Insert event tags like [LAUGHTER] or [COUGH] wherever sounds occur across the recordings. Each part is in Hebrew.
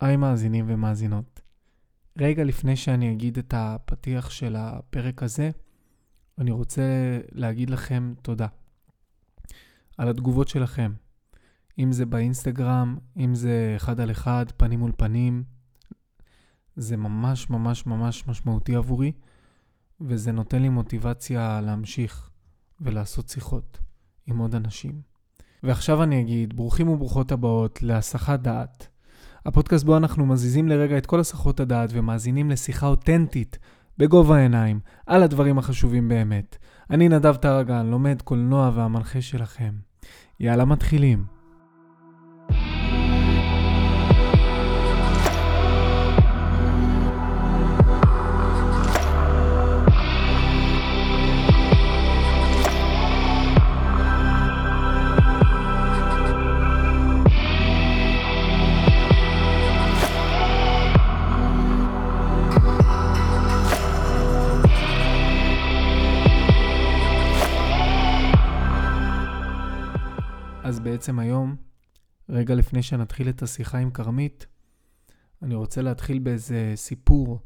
היי מאזינים ומאזינות. רגע לפני שאני אגיד את הפתיח של הפרק הזה, אני רוצה להגיד לכם תודה על התגובות שלכם. אם זה באינסטגרם, אם זה אחד על אחד, פנים מול פנים, זה ממש ממש ממש משמעותי עבורי, וזה נותן לי מוטיבציה להמשיך ולעשות שיחות עם עוד אנשים. ועכשיו אני אגיד, ברוכים וברוכות הבאות להסחת דעת. הפודקאסט בו אנחנו מזיזים לרגע את כל הסחות הדעת ומאזינים לשיחה אותנטית, בגובה העיניים, על הדברים החשובים באמת. אני נדב טרגן, לומד קולנוע והמנחה שלכם. יאללה, מתחילים. בעצם היום, רגע לפני שנתחיל את השיחה עם כרמית, אני רוצה להתחיל באיזה סיפור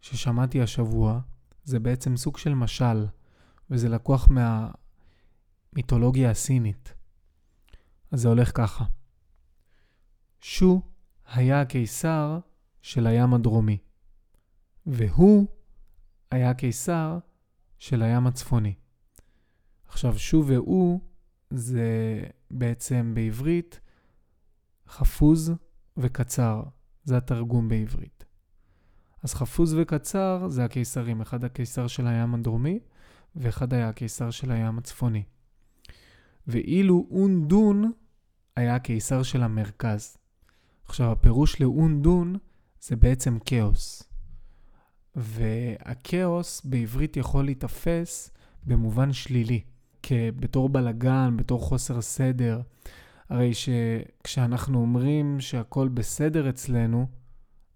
ששמעתי השבוע. זה בעצם סוג של משל, וזה לקוח מהמיתולוגיה הסינית. אז זה הולך ככה. שו היה הקיסר של הים הדרומי, והוא היה הקיסר של הים הצפוני. עכשיו, שו והוא זה בעצם בעברית חפוז וקצר, זה התרגום בעברית. אז חפוז וקצר זה הקיסרים, אחד הקיסר של הים הדרומי ואחד היה הקיסר של הים הצפוני. ואילו אונדון היה הקיסר של המרכז. עכשיו, הפירוש לאונדון זה בעצם כאוס. והכאוס בעברית יכול להיתפס במובן שלילי. בתור בלגן, בתור חוסר סדר. הרי שכשאנחנו אומרים שהכל בסדר אצלנו,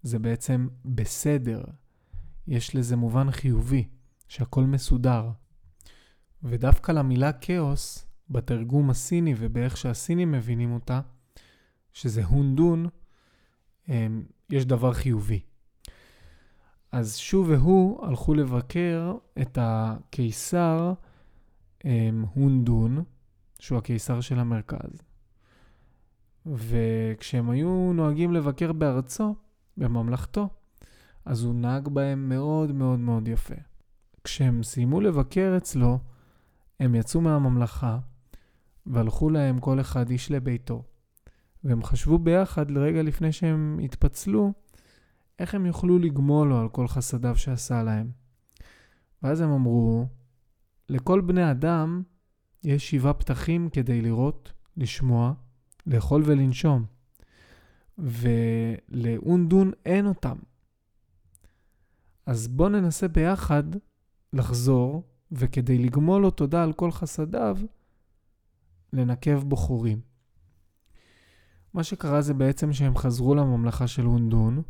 זה בעצם בסדר. יש לזה מובן חיובי, שהכל מסודר. ודווקא למילה כאוס, בתרגום הסיני ובאיך שהסינים מבינים אותה, שזה הונדון, אמ, יש דבר חיובי. אז שו והוא הלכו לבקר את הקיסר הונדון, שהוא הקיסר של המרכז. וכשהם היו נוהגים לבקר בארצו, בממלכתו, אז הוא נהג בהם מאוד מאוד מאוד יפה. כשהם סיימו לבקר אצלו, הם יצאו מהממלכה והלכו להם כל אחד איש לביתו. והם חשבו ביחד לרגע לפני שהם התפצלו, איך הם יוכלו לגמול לו על כל חסדיו שעשה להם. ואז הם אמרו, לכל בני אדם יש שבעה פתחים כדי לראות, לשמוע, לאכול ולנשום. ולאונדון אין אותם. אז בואו ננסה ביחד לחזור, וכדי לגמול לו תודה על כל חסדיו, לנקב בו חורים. מה שקרה זה בעצם שהם חזרו לממלכה של אונדון,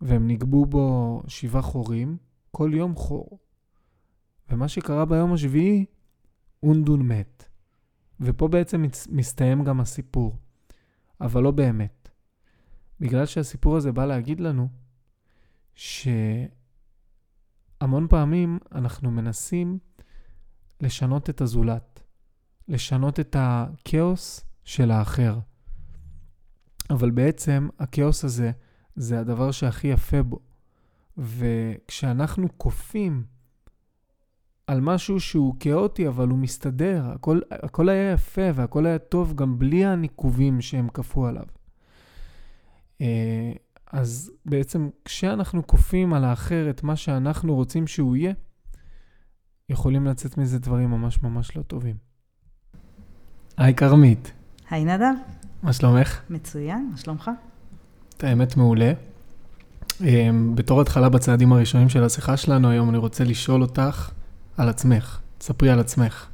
והם נגבו בו שבעה חורים, כל יום חור. ומה שקרה ביום השביעי, אונדון מת. ופה בעצם מסתיים גם הסיפור, אבל לא באמת. בגלל שהסיפור הזה בא להגיד לנו שהמון פעמים אנחנו מנסים לשנות את הזולת, לשנות את הכאוס של האחר. אבל בעצם הכאוס הזה זה הדבר שהכי יפה בו. וכשאנחנו כופים על משהו שהוא כאוטי, אבל הוא מסתדר. הכל, הכל היה יפה והכל היה טוב גם בלי הניקובים שהם כפו עליו. אה, אז בעצם כשאנחנו כופים על האחר את מה שאנחנו רוצים שהוא יהיה, יכולים לצאת מזה דברים ממש ממש לא טובים. היי כרמית. היי נדב. מה שלומך? מצוין, מה שלומך? את האמת מעולה. אה, בתור התחלה בצעדים הראשונים של השיחה שלנו היום, אני רוצה לשאול אותך, על עצמך. ספרי על עצמך.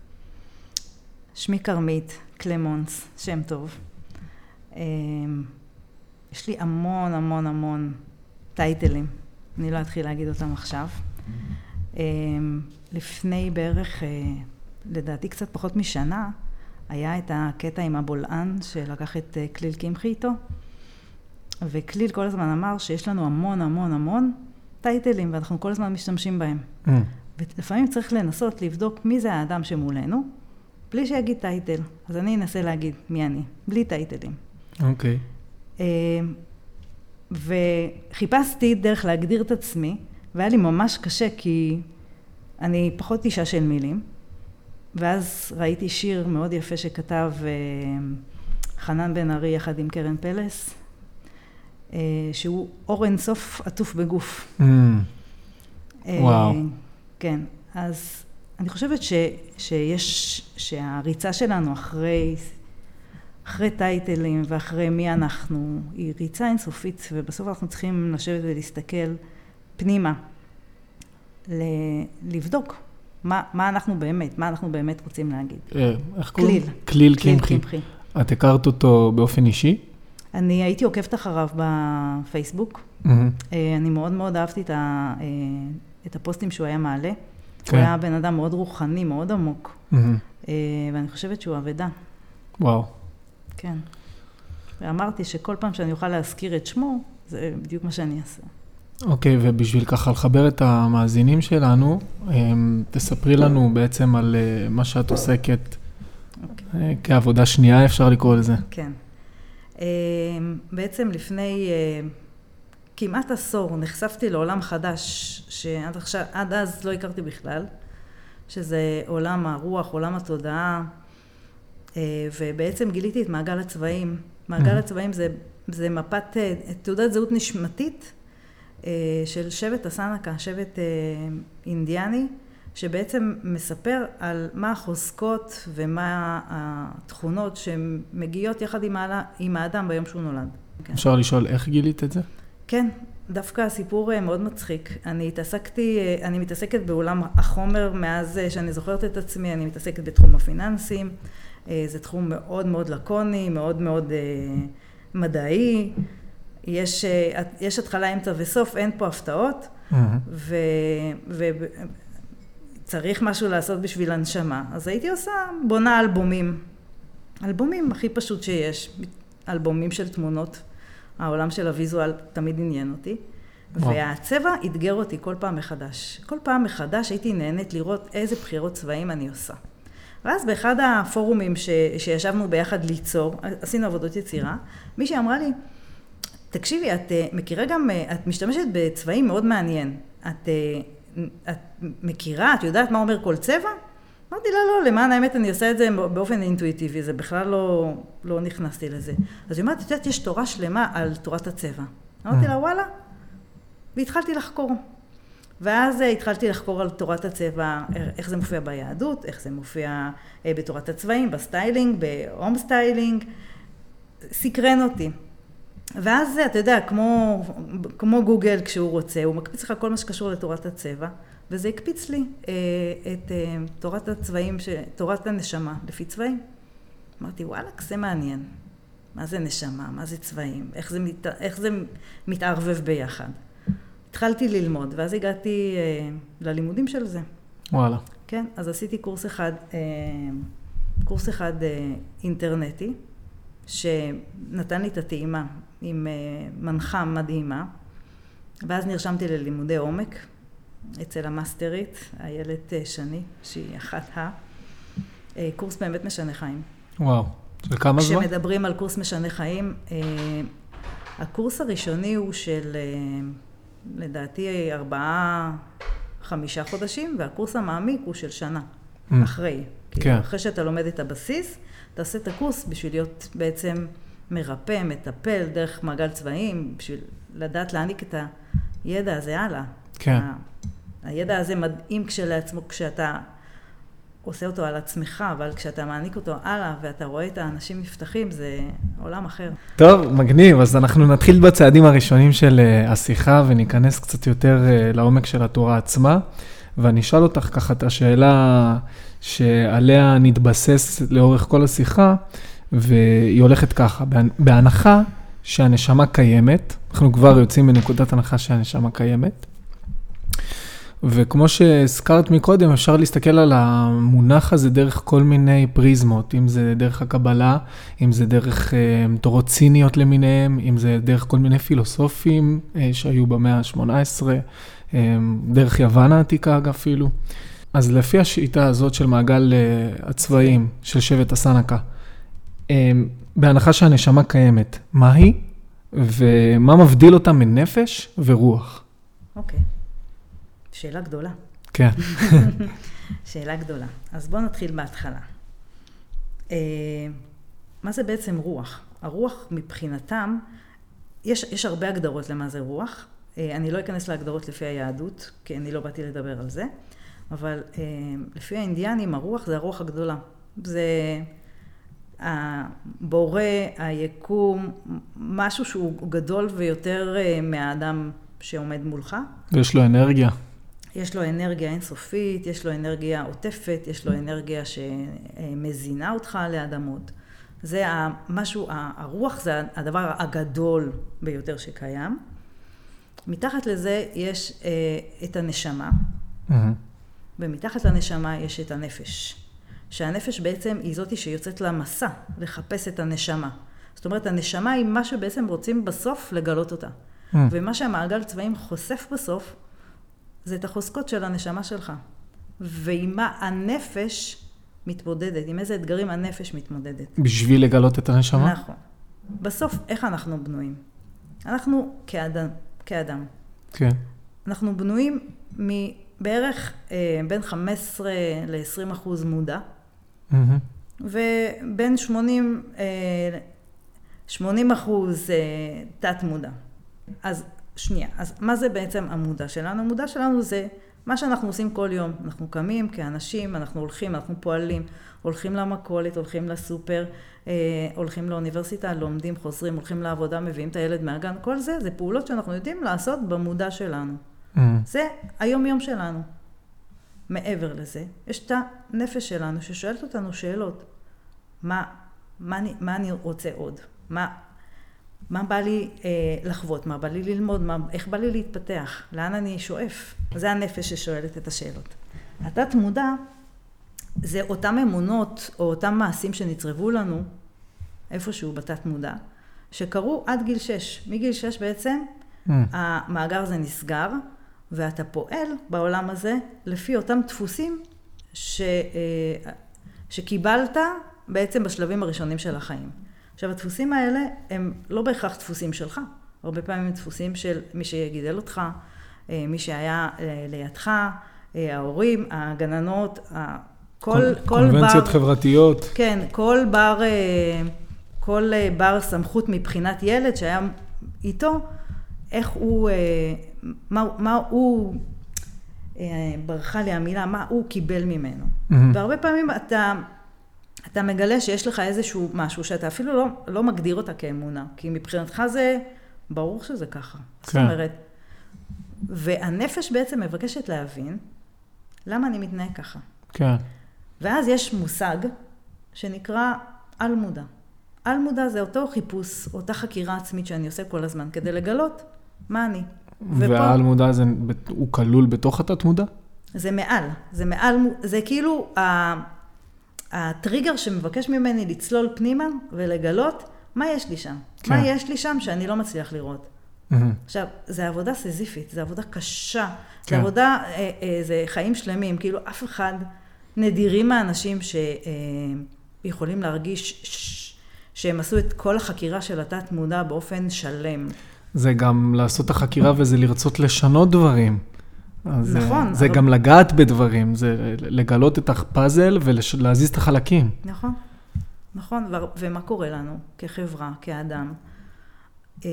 שמי כרמית קלמונס, שם טוב. אמ, יש לי המון המון המון טייטלים, אני לא אתחיל להגיד אותם עכשיו. אמ, לפני בערך, אה, לדעתי קצת פחות משנה, היה את הקטע עם הבולען שלקח את אה, כליל קמחי איתו. וכליל כל הזמן אמר שיש לנו המון המון המון טייטלים, ואנחנו כל הזמן משתמשים בהם. ולפעמים צריך לנסות לבדוק מי זה האדם שמולנו, בלי שיגיד טייטל. אז אני אנסה להגיד מי אני, בלי טייטלים. אוקיי. אה, וחיפשתי דרך להגדיר את עצמי, והיה לי ממש קשה כי אני פחות אישה של מילים. ואז ראיתי שיר מאוד יפה שכתב אה, חנן בן ארי יחד עם קרן פלס, אה, שהוא אור אינסוף עטוף בגוף. Mm. וואו. כן, אז אני חושבת ש, שיש, שהריצה שלנו אחרי, אחרי טייטלים ואחרי מי אנחנו, היא ריצה אינסופית, ובסוף אנחנו צריכים לשבת ולהסתכל פנימה, ל, לבדוק מה, מה אנחנו באמת, מה אנחנו באמת רוצים להגיד. אה, איך קוראים? כליל. כליל קמחי. את הכרת אותו באופן אישי? אני הייתי עוקבת אחריו בפייסבוק. אה, אני מאוד מאוד אהבתי את, ה, אה, את הפוסטים שהוא היה מעלה. כן. הוא היה בן אדם מאוד רוחני, מאוד עמוק. אה, ואני חושבת שהוא אבדה, וואו. כן. ואמרתי שכל פעם שאני אוכל להזכיר את שמו, זה בדיוק מה שאני אעשה. אוקיי, ובשביל ככה לחבר את המאזינים שלנו, אמ, תספרי לנו בעצם על אה, מה שאת עוסקת אוקיי. אה, כעבודה שנייה, אפשר לקרוא לזה. כן. בעצם לפני כמעט עשור נחשפתי לעולם חדש, שעד עכשיו, עד אז לא הכרתי בכלל, שזה עולם הרוח, עולם התודעה, אה, ובעצם גיליתי את מעגל הצבעים. מעגל Mhm. הצבעים זה, זה מפת, אה, תעודת זהות נשמתית אה, של שבט הסנקה, שבט אינדיאני, שבעצם מספר על מה החוזקות ומה התכונות שמגיעות יחד עם האדם ביום שהוא נולד. כן. אפשר לשאול איך גילית את זה? כן, דווקא הסיפור אה, מאוד מצחיק. אני התעסקתי, אה, אני מתעסקת בעולם החומר מאז אה, שאני זוכרת את עצמי, אני מתעסקת בתחום הפיננסים. זה תחום מאוד מאוד לקוני, מאוד מאוד מדעי. יש, יש התחלה, אמצע וסוף, אין פה הפתעות. מהמם. וצריך משהו לעשות בשביל הנשמה. אז הייתי עושה, בונה אלבומים. אלבומים הכי פשוט שיש, אלבומים של תמונות. העולם של הוויזואל תמיד עניין אותי. והצבע אתגר אותי כל פעם מחדש. כל פעם מחדש הייתי נהנית לראות איזה בחירות צבעים אני עושה. ואז באחד הפורומים ש, שישבנו ביחד ליצור, עשינו עבודות יצירה, מישהי אמרה לי, תקשיבי, את אה, מכירה גם, אה, את משתמשת בצבעים מאוד מעניין. את, אה, את מכירה, את יודעת מה אומר כל צבע? אמרתי לה, לא, למען האמת אני עושה את זה באופן אינטואיטיבי, זה בכלל לא, לא נכנסתי לזה. אז היא אומרת, את יודעת, יש תורה שלמה על תורת הצבע. אמרתי לה, וואלה. והתחלתי לחקור. ואז אה, התחלתי לחקור על תורת הצבע, איך זה מופיע ביהדות, איך זה מופיע אה, בתורת הצבעים, ב styling, ב home styling. סקרן אותי. ואז אתה יודע, כמו, כמו גוגל כשהוא רוצה, הוא מקפיץ לך כל מה שקשור לתורת הצבע, וזה הקפיץ לי אה, את אה, תורת הצבעים, ש... תורת הנשמה לפי צבעים. אמרתי, וואלכ, זה מעניין. מה זה נשמה? מה זה צבעים? איך זה, מת... איך זה מתערבב ביחד? התחלתי ללמוד, ואז הגעתי אה, ללימודים של זה. וואלה. כן, אז עשיתי קורס אחד, אה, קורס אחד אה, אינטרנטי, שנתן לי את הטעימה עם אה, מנחה מדהימה, ואז נרשמתי ללימודי עומק אצל המאסטרית, איילת אה, שני, שהיא אחת ה... אה, קורס באמת משנה חיים. וואו. של כמה זמן? כשמדברים על קורס משנה חיים, אה, הקורס הראשוני הוא של לדעתי ארבעה, חמישה חודשים, והקורס המעמיק הוא של שנה, Mm. אחרי. כן. אחרי שאתה לומד את הבסיס, אתה עושה את הקורס בשביל להיות בעצם מרפא, מטפל, דרך מעגל צבעים, בשביל לדעת להעניק את הידע הזה הלאה. כן. ה- הידע הזה מדהים כשלעצמו, כשאתה עושה אותו על עצמך, אבל כשאתה מעניק אותו הלאה ואתה רואה את האנשים נפתחים, זה עולם אחר. טוב, מגניב. אז אנחנו נתחיל בצעדים הראשונים של אה, השיחה וניכנס קצת יותר אה, לעומק של התורה עצמה. ואני אשאל אותך ככה את השאלה שעליה נתבסס לאורך כל השיחה, והיא הולכת ככה, בהנ- בהנחה שהנשמה קיימת, אנחנו כבר יוצאים מנקודת הנחה שהנשמה קיימת, וכמו שהזכרת מקודם, אפשר להסתכל על המונח הזה דרך כל מיני פריזמות, אם זה דרך הקבלה, אם זה דרך אה, תורות ציניות למיניהם, אם זה דרך כל מיני פילוסופים אה, שהיו במאה ה-18, אה, דרך יוון העתיקה אפילו. אז לפי השיטה הזאת של מעגל אה, הצבעים של שבט הסנקה, אה, בהנחה שהנשמה קיימת, מה היא ומה מבדיל אותה מנפש ורוח? אוקיי. שאלה גדולה. כן. [LAUGHS] שאלה גדולה. אז בואו נתחיל בהתחלה. אה, מה זה בעצם רוח? הרוח מבחינתם, יש, יש הרבה הגדרות למה זה רוח. אה, אני לא אכנס להגדרות לפי היהדות, כי אני לא באתי לדבר על זה, אבל אה, לפי האינדיאנים הרוח זה הרוח הגדולה. זה הבורא, היקום, משהו שהוא גדול ויותר מהאדם שעומד מולך. ויש לו אנרגיה. יש לו אנרגיה אינסופית, יש לו אנרגיה עוטפת, יש לו אנרגיה שמזינה אותך לאדמות. זה משהו, הרוח זה הדבר הגדול ביותר שקיים. מתחת לזה יש אה, את הנשמה, mm-hmm. ומתחת לנשמה יש את הנפש. שהנפש בעצם היא זאתי שיוצאת למסע לחפש את הנשמה. זאת אומרת, הנשמה היא מה שבעצם רוצים בסוף לגלות אותה. Mm. ומה שהמעגל צבעים חושף בסוף, זה את החוזקות של הנשמה שלך. ועם מה הנפש מתמודדת, עם איזה אתגרים הנפש מתמודדת. בשביל לגלות את הנשמה? נכון. בסוף, איך אנחנו בנויים? אנחנו כאדם. כאדם. כן. אנחנו בנויים מבערך אה, בין 15 ל-20 אחוז מודע, mm-hmm. ובין 80, אה, 80 אחוז אה, תת מודע. אז שנייה, אז מה זה בעצם המודע שלנו? המודע שלנו זה מה שאנחנו עושים כל יום. אנחנו קמים כאנשים, אנחנו הולכים, אנחנו פועלים, הולכים למכולת, הולכים לסופר, אה, הולכים לאוניברסיטה, לומדים, חוזרים, הולכים לעבודה, מביאים את הילד מהגן, כל זה, זה פעולות שאנחנו יודעים לעשות במודע שלנו. Mm. זה היום-יום שלנו. מעבר לזה, יש את הנפש שלנו ששואלת אותנו שאלות. מה, מה, אני, מה אני רוצה עוד? מה, מה בא לי אה, לחוות, מה בא לי ללמוד, מה, איך בא לי להתפתח, לאן אני שואף. זה הנפש ששואלת את השאלות. התת מודע זה אותם אמונות או אותם מעשים שנצרבו לנו איפשהו בתת מודע, שקרו עד גיל שש. מגיל שש בעצם mm. המאגר הזה נסגר, ואתה פועל בעולם הזה לפי אותם דפוסים ש, אה, שקיבלת בעצם בשלבים הראשונים של החיים. עכשיו, הדפוסים האלה הם לא בהכרח דפוסים שלך, הרבה פעמים הם דפוסים של מי שגידל אותך, אה, מי שהיה אה, לידך, אה, ההורים, הגננות, כל, כל בר... קונבנציות חברתיות. כן, כל בר, כל בר סמכות מבחינת ילד שהיה איתו, איך הוא, מה, מה הוא, ברכה לי המילה, מה הוא קיבל ממנו. Mm-hmm. והרבה פעמים אתה אתה מגלה שיש לך איזשהו משהו שאתה אפילו לא, לא מגדיר אותה כאמונה, כי מבחינתך זה ברור שזה ככה. כן. זאת אומרת, והנפש בעצם מבקשת להבין למה אני מתנהג ככה. כן. ואז יש מושג שנקרא על מודע. על מודע זה אותו חיפוש, אותה חקירה עצמית שאני עושה כל הזמן, כדי לגלות מה אני. והעל מודע זה, הוא כלול בתוך התת מודע? זה מעל, זה מעל, זה כאילו, הטריגר שמבקש ממני לצלול פנימה ולגלות מה יש לי שם. כן. מה יש לי שם שאני לא מצליח לראות. Mm-hmm. עכשיו, זה עבודה סיזיפית, זה עבודה קשה, כן. זה עבודה, אה, אה, זה חיים שלמים, כאילו אף אחד, נדירים האנשים שיכולים אה, להרגיש ש, שהם עשו את כל החקירה של התת מודע באופן שלם. זה גם לעשות את החקירה וזה לרצות לשנות דברים. אז נכון. זה אבל... גם לגעת בדברים, זה לגלות את הפאזל ולהזיז את החלקים. נכון, נכון. ו... ומה קורה לנו כחברה, כאדם? אמ,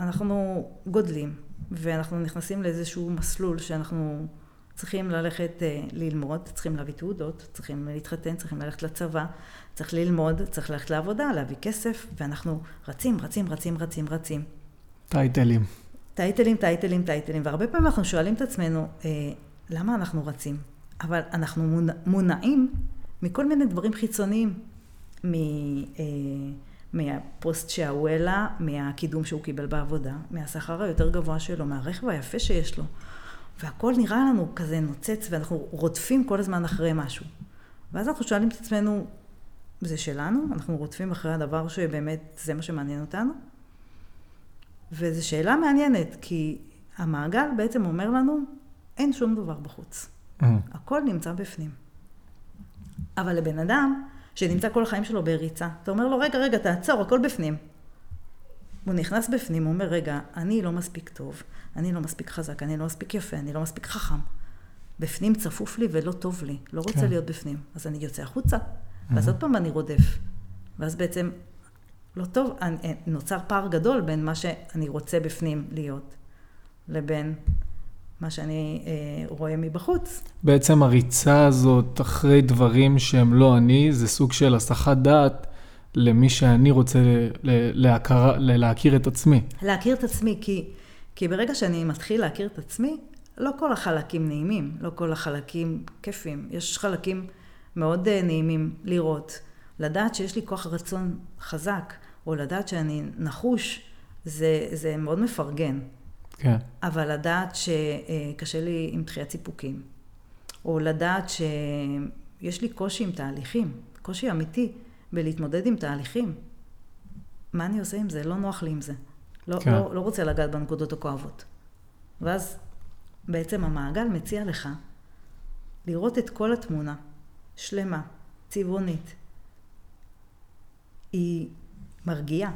אנחנו גודלים, ואנחנו נכנסים לאיזשהו מסלול שאנחנו צריכים ללכת אה, ללמוד, צריכים להביא תעודות, צריכים להתחתן, צריכים ללכת לצבא, צריך ללמוד, צריך ללכת לעבודה, להביא כסף, ואנחנו רצים, רצים, רצים, רצים, רצים. טייטלים. טייטלים, טייטלים, טייטלים, והרבה פעמים אנחנו שואלים את עצמנו, אה, למה אנחנו רצים? אבל אנחנו מונע, מונעים מכל מיני דברים חיצוניים, מ, אה, מהפוסט שההוא העלה, מהקידום שהוא קיבל בעבודה, מהשכר היותר גבוה שלו, מהרכב היפה שיש לו. והכל נראה לנו כזה נוצץ, ואנחנו רודפים כל הזמן אחרי משהו. ואז אנחנו שואלים את עצמנו, זה שלנו? אנחנו רודפים אחרי הדבר שבאמת זה מה שמעניין אותנו? וזו שאלה מעניינת, כי המעגל בעצם אומר לנו, אין שום דבר בחוץ. Mm. הכל נמצא בפנים. אבל לבן אדם שנמצא כל החיים שלו בריצה, אתה אומר לו, רגע, רגע, תעצור, הכל בפנים. הוא נכנס בפנים, הוא אומר, רגע, אני לא מספיק טוב, אני לא מספיק חזק, אני לא מספיק יפה, אני לא מספיק חכם. בפנים צפוף לי ולא טוב לי, לא רוצה כן. להיות בפנים. אז אני יוצא החוצה, ואז עוד פעם אני רודף. ואז בעצם, לא טוב, אני- אה, נוצר פער גדול בין מה שאני רוצה בפנים להיות, לבין מה שאני אה, רואה מבחוץ. בעצם הריצה הזאת אחרי דברים שהם לא אני, זה סוג של הסחת דעת למי שאני רוצה ל- ל- להכרה, ל- להכיר את עצמי. להכיר את עצמי, כי, כי ברגע שאני מתחיל להכיר את עצמי, לא כל החלקים נעימים, לא כל החלקים כיפים. יש חלקים מאוד אה, נעימים לראות. לדעת שיש לי כוח רצון חזק, או לדעת שאני נחוש, זה, זה מאוד מפרגן. כן, אבל לדעת שקשה לי עם דחיית סיפוקים, או לדעת שיש לי קושי עם תהליכים, קושי אמיתי בלהתמודד עם תהליכים. מה אני עושה עם זה? לא נוח לי עם זה. לא, כן. לא, לא רוצה לגעת בנקודות הכואבות. ואז בעצם המעגל מציע לך לראות את כל התמונה, שלמה, צבעונית. היא מרגיעה.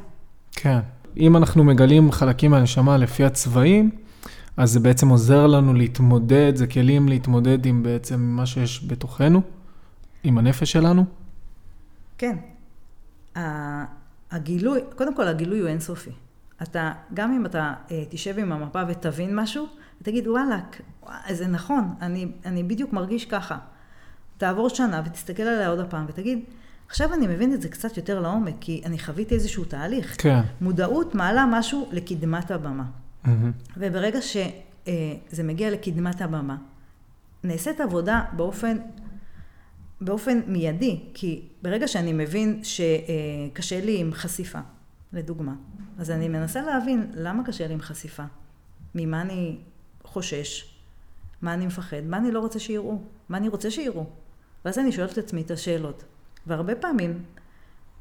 כן. אם אנחנו מגלים חלקים מהנשמה לפי הצבעים, אז זה בעצם עוזר לנו להתמודד, זה כלים להתמודד עם בעצם מה שיש בתוכנו, עם הנפש שלנו. כן. הגילוי, קודם כל הגילוי הוא אינסופי. אתה, גם אם אתה אה, תשב עם המפה ותבין משהו, ותגיד וואלכ, זה נכון, אני, אני בדיוק מרגיש ככה. תעבור שנה ותסתכל עליה עוד הפעם ותגיד, עכשיו אני מבין את זה קצת יותר לעומק, כי אני חוויתי איזשהו תהליך. כן. מודעות מעלה משהו לקדמת הבמה. וברגע שזה מגיע לקדמת הבמה, נעשית עבודה באופן, באופן מיידי, כי ברגע שאני מבין שקשה לי עם חשיפה, לדוגמה, אז אני מנסה להבין למה קשה לי עם חשיפה, ממה אני חושש, מה אני מפחד, מה אני לא רוצה שיראו, מה אני רוצה שיראו. ואז אני שואלת את עצמי את השאלות. והרבה פעמים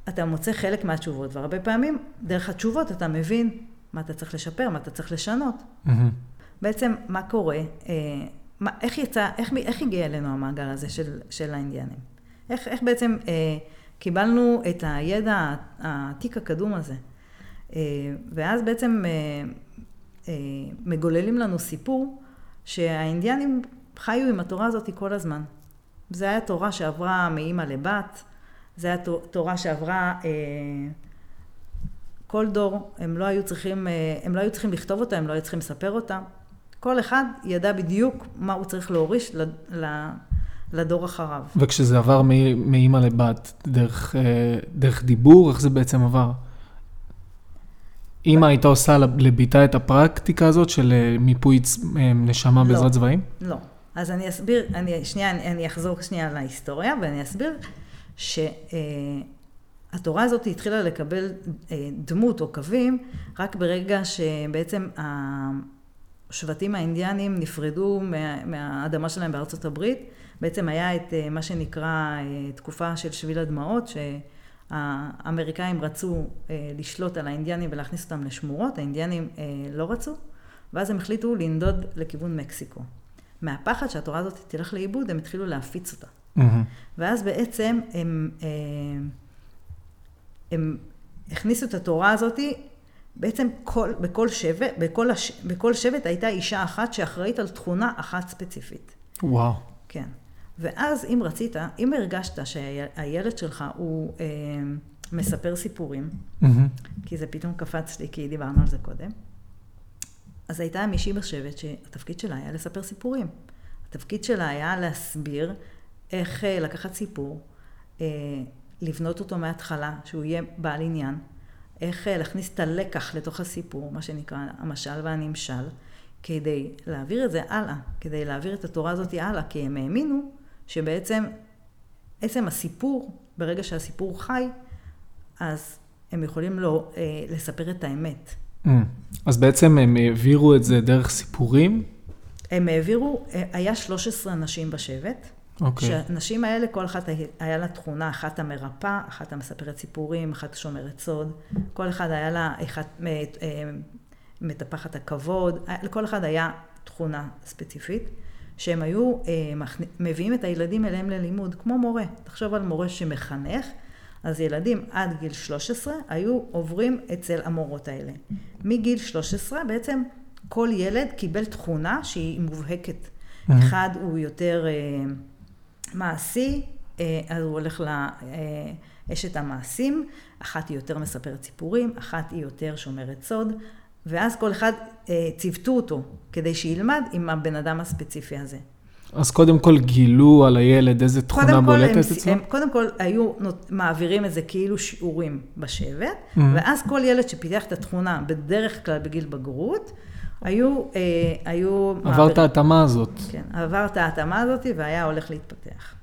אתה מוצא חלק מהתשובות, והרבה פעמים דרך התשובות אתה מבין מה אתה צריך לשפר, מה אתה צריך לשנות. בעצם מה קורה, אה, מה, איך יצא, איך, איך הגיע אלינו המעגל הזה של, של האינדיאנים? איך, איך בעצם אה, קיבלנו את הידע העתיק הקדום הזה? אה, ואז בעצם אה, אה, מגוללים לנו סיפור שהאינדיאנים חיו עם התורה הזאת כל הזמן. זה היה תורה שעברה מאימא לבת, זה היה תו- תורה שעברה אה, כל דור, הם לא היו צריכים, אה, הם לא היו צריכים לכתוב אותה, הם לא היו צריכים לספר אותה. כל אחד ידע בדיוק מה הוא צריך להוריש לדור אחריו. וכשזה עבר מאימא לבת, דרך, אה, דרך דיבור, איך זה בעצם עבר? אימא הייתה עושה לב- לביתה את הפרקטיקה הזאת של מיפוי נשמה לא. בעזרת צבעים? לא. אז אני אסביר, אני, שנייה, אני, אני אחזור שנייה להיסטוריה, ואני אסביר שהתורה הזאת התחילה לקבל אה, דמות או קווים רק ברגע שבעצם השבטים האינדיאנים נפרדו מה, מהאדמה שלהם בארצות הברית. בעצם היה את אה, מה שנקרא אה, תקופה של שביל הדמעות, שהאמריקאים רצו לשלוט על האינדיאנים ולהכניס אותם לשמורות, האינדיאנים לא רצו, ואז הם החליטו לנדוד לכיוון מקסיקו. מהפחד שהתורה הזאת תלך לאיבוד, הם התחילו להפיץ אותה. מהמם. ואז בעצם הם, אה, הם הכניסו את התורה הזאת, בעצם כל, בכל, שבט, בכל, הש, בכל שבט הייתה אישה אחת שאחראית על תכונה אחת ספציפית. וואו. כן. ואז אם רצית, אם הרגשת שהילד שלך הוא אה, מספר סיפורים, מהמם. כי זה פתאום קפץ לי, כי דיברנו על זה קודם. אז הייתה מישהי בשבט שהתפקיד שלה היה לספר סיפורים. התפקיד שלה היה להסביר איך אה, לקחת סיפור, אה, לבנות אותו מההתחלה, שהוא יהיה בעל עניין, איך אה, להכניס את הלקח לתוך הסיפור, מה שנקרא המשל והנמשל, כדי להעביר את זה הלאה, כדי להעביר את התורה הזאת הלאה, כי הם האמינו שבעצם עצם הסיפור, ברגע שהסיפור חי, אז הם יכולים לא, אה, לספר את האמת. Mm. אז בעצם הם העבירו את זה דרך סיפורים? הם העבירו, היה 13 נשים בשבט. אוקיי. שהנשים האלה, כל אחת היה- לה תכונה, אחת המרפאה, אחת המספרת סיפורים, אחת שומרת סוד. כל אחד היה לה, אחת מ- אה, מטפחת הכבוד, היה- לכל אחד היה תכונה ספציפית, שהם היו אה, מביאים את הילדים אליהם ללימוד, כמו מורה. תחשוב על מורה שמחנך, אז ילדים עד גיל 13 היו עוברים אצל המורות האלה. מגיל 13 בעצם כל ילד קיבל תכונה שהיא מובהקת. אחד הוא יותר אה, מעשי, אה, אז הוא הולך לאשת המעשים, אחת היא יותר מספרת סיפורים, אחת היא יותר שומרת סוד, ואז כל אחד אה, ציוותו אותו כדי שילמד עם הבן אדם הספציפי הזה. אז קודם כל גילו על הילד איזה תכונה בולטת אצלו? קודם כל היו נות, מעבירים את זה כאילו שיעורים בשבט, Mhm. ואז כל ילד שפיתח את התכונה, בדרך כלל בגיל בגרות, היו, אה, היו... עבר את ההתאמה הזאת. כן, עבר את ההתאמה הזאת והיה הולך להתפתח.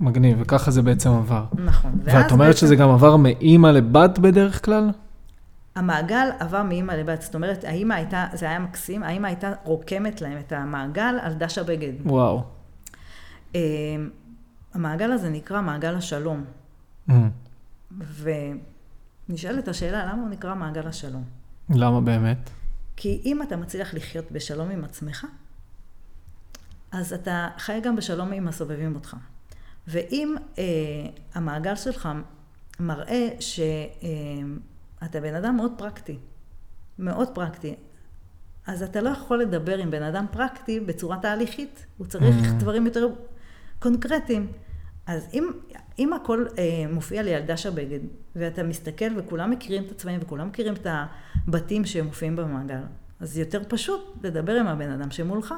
מגניב, וככה זה בעצם עבר. נכון. ואת אומרת בעצם שזה גם עבר מאימא לבת בדרך כלל? המעגל עבר מאימא לבת, זאת אומרת, האימא הייתה, זה היה מקסים, האימא הייתה רוקמת להם את המעגל על דש הבגד. וואו. אה, המעגל הזה נקרא מעגל השלום, Mm. ונשאלת השאלה, למה הוא נקרא מעגל השלום? למה באמת? כי אם אתה מצליח לחיות בשלום עם עצמך, אז אתה חי גם בשלום עם הסובבים אותך. ואם אה, המעגל שלך מראה שאתה אה, בן אדם מאוד פרקטי, מאוד פרקטי, אז אתה לא יכול לדבר עם בן אדם פרקטי בצורה תהליכית, הוא צריך Mm. דברים יותר קונקרטיים. אז אם, אם הכל אה, מופיע לי על דש הבגד, ואתה מסתכל וכולם מכירים את הצבעים וכולם מכירים את הבתים שמופיעים במעגל, אז יותר פשוט לדבר עם הבן אדם שמולך.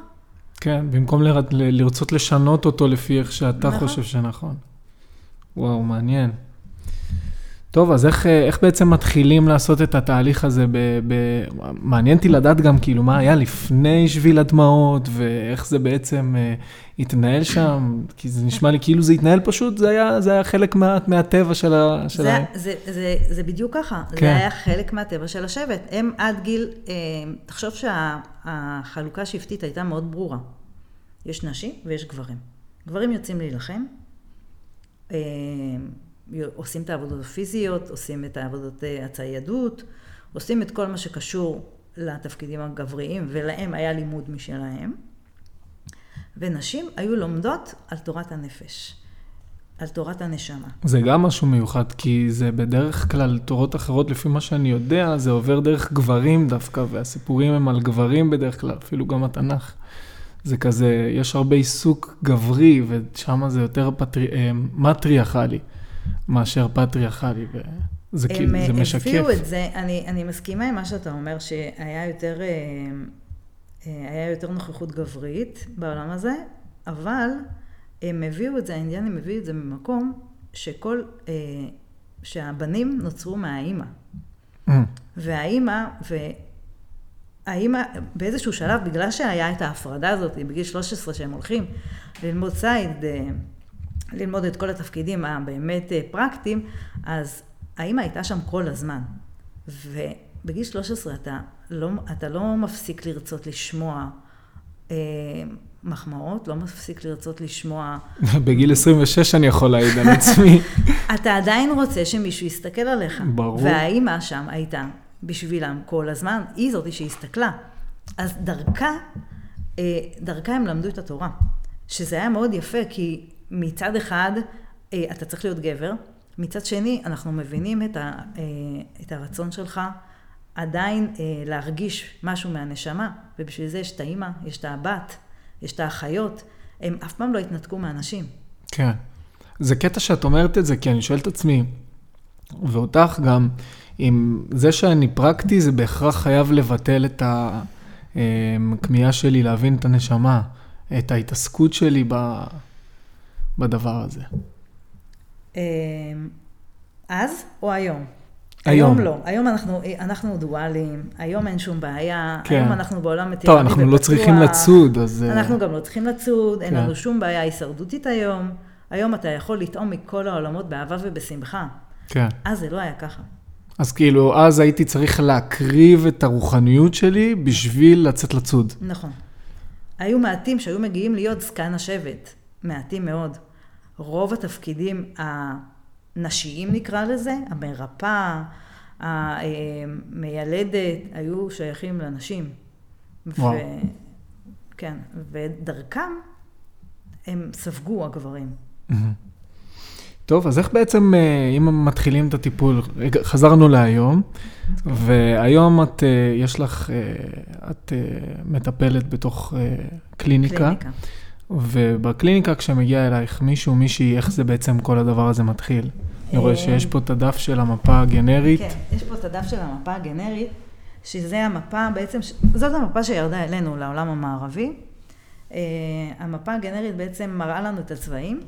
כן, במקום לר... ל- לרצות לשנות אותו לפי איך שאתה נכון. חושב שנכון. וואו, מעניין. טוב, אז איך, אה, איך בעצם מתחילים לעשות את התהליך הזה? ב, ב... מעניין אותי לדעת גם כאילו מה היה לפני שביל הדמעות, ואיך זה בעצם אה, התנהל שם, כי זה נשמע לי כאילו זה התנהל פשוט, זה היה, זה היה חלק מה, מהטבע של ה... של זה, ה... זה, זה, זה בדיוק ככה, כן. זה היה חלק מהטבע של השבט. הם עד גיל, אה, תחשוב שהחלוקה השבטית הייתה מאוד ברורה. יש נשים ויש גברים. גברים יוצאים להילחם, אה, עושים את העבודות הפיזיות, עושים את העבודות אה, הציידות, עושים את כל מה שקשור לתפקידים הגבריים, ולהם היה לימוד משלהם. ונשים היו לומדות על תורת הנפש, על תורת הנשמה. זה גם משהו מיוחד, כי זה בדרך כלל תורות אחרות, לפי מה שאני יודע, זה עובר דרך גברים דווקא, והסיפורים הם על גברים בדרך כלל, אפילו גם התנ"ך. זה כזה, יש הרבה עיסוק גברי, ושם זה יותר פטרי, אה, מטריארכלי מאשר פטריארכלי, וזה כאילו, זה הם משקף. הביאו את זה, אני, אני מסכימה עם מה שאתה אומר, שהיה יותר, אה, אה, היה יותר נוכחות גברית בעולם הזה, אבל הם הביאו את זה, האינדיאנים הביאו את זה ממקום שכל, אה, שהבנים נוצרו מהאימא. אה, והאימא, והאימא באיזשהו שלב, בגלל שהיה את ההפרדה הזאת, בגיל 13 שהם הולכים ללמוד ציד, ללמוד את כל התפקידים הבאמת אה, פרקטיים, אז האימא הייתה שם כל הזמן. ובגיל 13 אתה לא, אתה לא מפסיק לרצות לשמוע אה, מחמאות, לא מפסיק לרצות לשמוע... [LAUGHS] בגיל 26 אני יכול להעיד על עצמי. [LAUGHS] אתה עדיין רוצה שמישהו יסתכל עליך. ברור. והאימא שם הייתה בשבילם כל הזמן, היא זאתי שהסתכלה. אז דרכה, אה, דרכה הם למדו את התורה. שזה היה מאוד יפה, כי מצד אחד אה, אתה צריך להיות גבר, מצד שני אנחנו מבינים את, ה, אה, את הרצון שלך עדיין אה, להרגיש משהו מהנשמה, ובשביל זה יש את האימא, יש את הבת, יש את האחיות, הם אף פעם לא התנתקו מאנשים. כן. זה קטע שאת אומרת את זה, כי אני שואל את עצמי, ואותך גם, אם זה שאני פרקטי, זה בהכרח חייב לבטל את הכמיהה שלי להבין את הנשמה, את ההתעסקות שלי ב... בדבר הזה. אה, אז או היום? היום. לא. היום אנחנו, אנחנו דואליים, היום אין שום בעיה, כן. היום אנחנו בעולם טוב, מתירני אנחנו לא ופתוח. צריכים לצוד, אז... אה, אנחנו גם לא צריכים לצוד, אין כן. לנו שום בעיה הישרדותית היום. היום אתה יכול לטעום מכל העולמות באהבה ובשמחה. כן. אז זה לא היה ככה. אז כאילו, אז הייתי צריך להקריב את הרוחניות שלי בשביל לצאת לצוד. נכון. היו מעטים שהיו מגיעים להיות זקן השבט, מעטים מאוד. רוב התפקידים הנשיים נקרא לזה, המרפאה, המיילדת, היו שייכים לנשים. וואו. ו... כן, ודרכם הם ספגו הגברים. טוב, אז איך בעצם, אה, אם מתחילים את הטיפול, חזרנו להיום, והיום את, אה, יש לך, אה, את מטפלת בתוך קליניקה, קליניקה. ובקליניקה כשמגיע אלייך מישהו, מישהי, איך זה בעצם כל הדבר הזה מתחיל? אני רואה שיש פה את הדף של המפה הגנרית. כן, יש פה את הדף של המפה הגנרית, שזה המפה בעצם, זאת המפה שירדה אלינו, לעולם המערבי. אה, המפה הגנרית בעצם מראה לנו את הצבעים.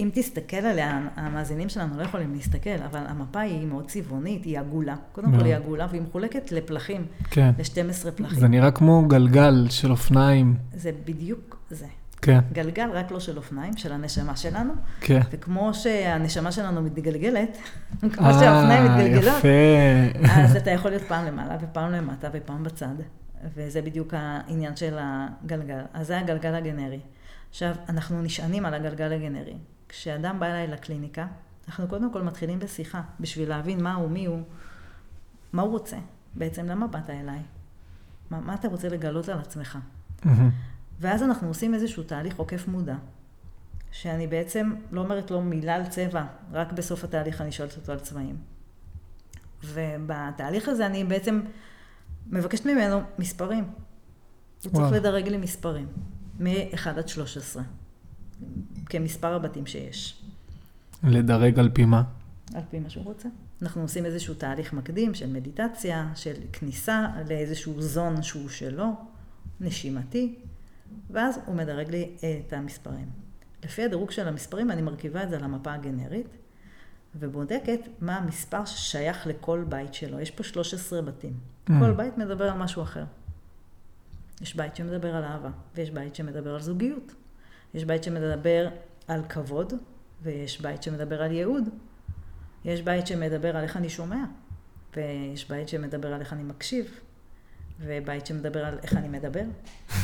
אם תסתכל עליה, המאזינים שלנו לא יכולים להסתכל, אבל המפה היא מאוד צבעונית, היא עגולה. קודם. כל היא עגולה, והיא מחולקת לפלחים, כן. ל-12 פלחים. זה נראה כמו גלגל של אופניים. זה בדיוק זה. כן, גלגל רק לא של אופניים, של הנשמה שלנו, כן. וכמו שהנשמה שלנו מתגלגלת, [LAUGHS] כמו שהאופניים אה, מתגלגלות, יפה. אז [LAUGHS] אתה יכול להיות פעם למעלה ופעם למטה ופעם בצד, וזה בדיוק העניין של הגלגל. אז זה הגלגל הגנרי. עכשיו, אנחנו נשענים על הגלגל הגנרי. כשאדם בא אליי לקליניקה, אנחנו קודם כל מתחילים בשיחה, בשביל להבין מה הוא, מי הוא, מה הוא רוצה. בעצם, למה באת אליי? מה, מה אתה רוצה לגלות על עצמך? ואז אנחנו עושים איזשהו תהליך עוקף מודע, שאני בעצם לא אומרת לו מילה על צבע, רק בסוף התהליך אני שואלת אותו על צבעים. ובתהליך הזה אני בעצם מבקשת ממנו מספרים. הוא צריך. לדרג לי מספרים, מ-1 עד 13, כמספר הבתים שיש, לדרג על פי מה? על פי מה שהוא רוצה. אנחנו עושים איזשהו תהליך מקדים של מדיטציה, של כניסה לאיזשהו זון שהוא שלו, נשימתי, ואז הוא מדרג לי את המספרים. לפי הדירוג של המספרים אני מרכיבה את זה על המפה הגנרית, ובודקת מה המספר ששייך לכל בית שלו. יש פה 13 בתים. Mm. כל בית מדבר על משהו אחר. יש בית שמדבר על אהבה, ויש בית שמדבר על זוגיות. יש בית שמדבר על כבוד, ויש בית שמדבר על ייעוד. יש בית שמדבר על איך אני שומע, ויש בית שמדבר על איך אני מקשיב, ובית שמדבר על איך אני מדבר,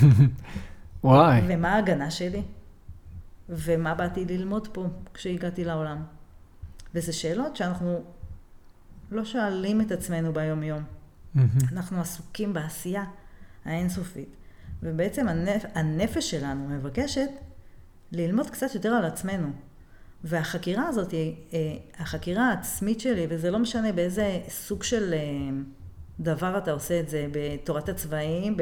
[LAUGHS] וואי. ומה ההגנה שלי, ומה באתי ללמוד פה כשהגעתי לעולם. וזה שאלות שאנחנו לא שואלים את עצמנו ביום-יום. אנחנו עסוקים בעשייה האינסופית. ובעצם הנפ... הנפש שלנו מבקשת ללמוד קצת יותר על עצמנו. והחקירה הזאת אה, החקירה העצמית שלי, וזה לא משנה באיזה סוג של אה, דבר אתה עושה את זה, בתורת הצבעים,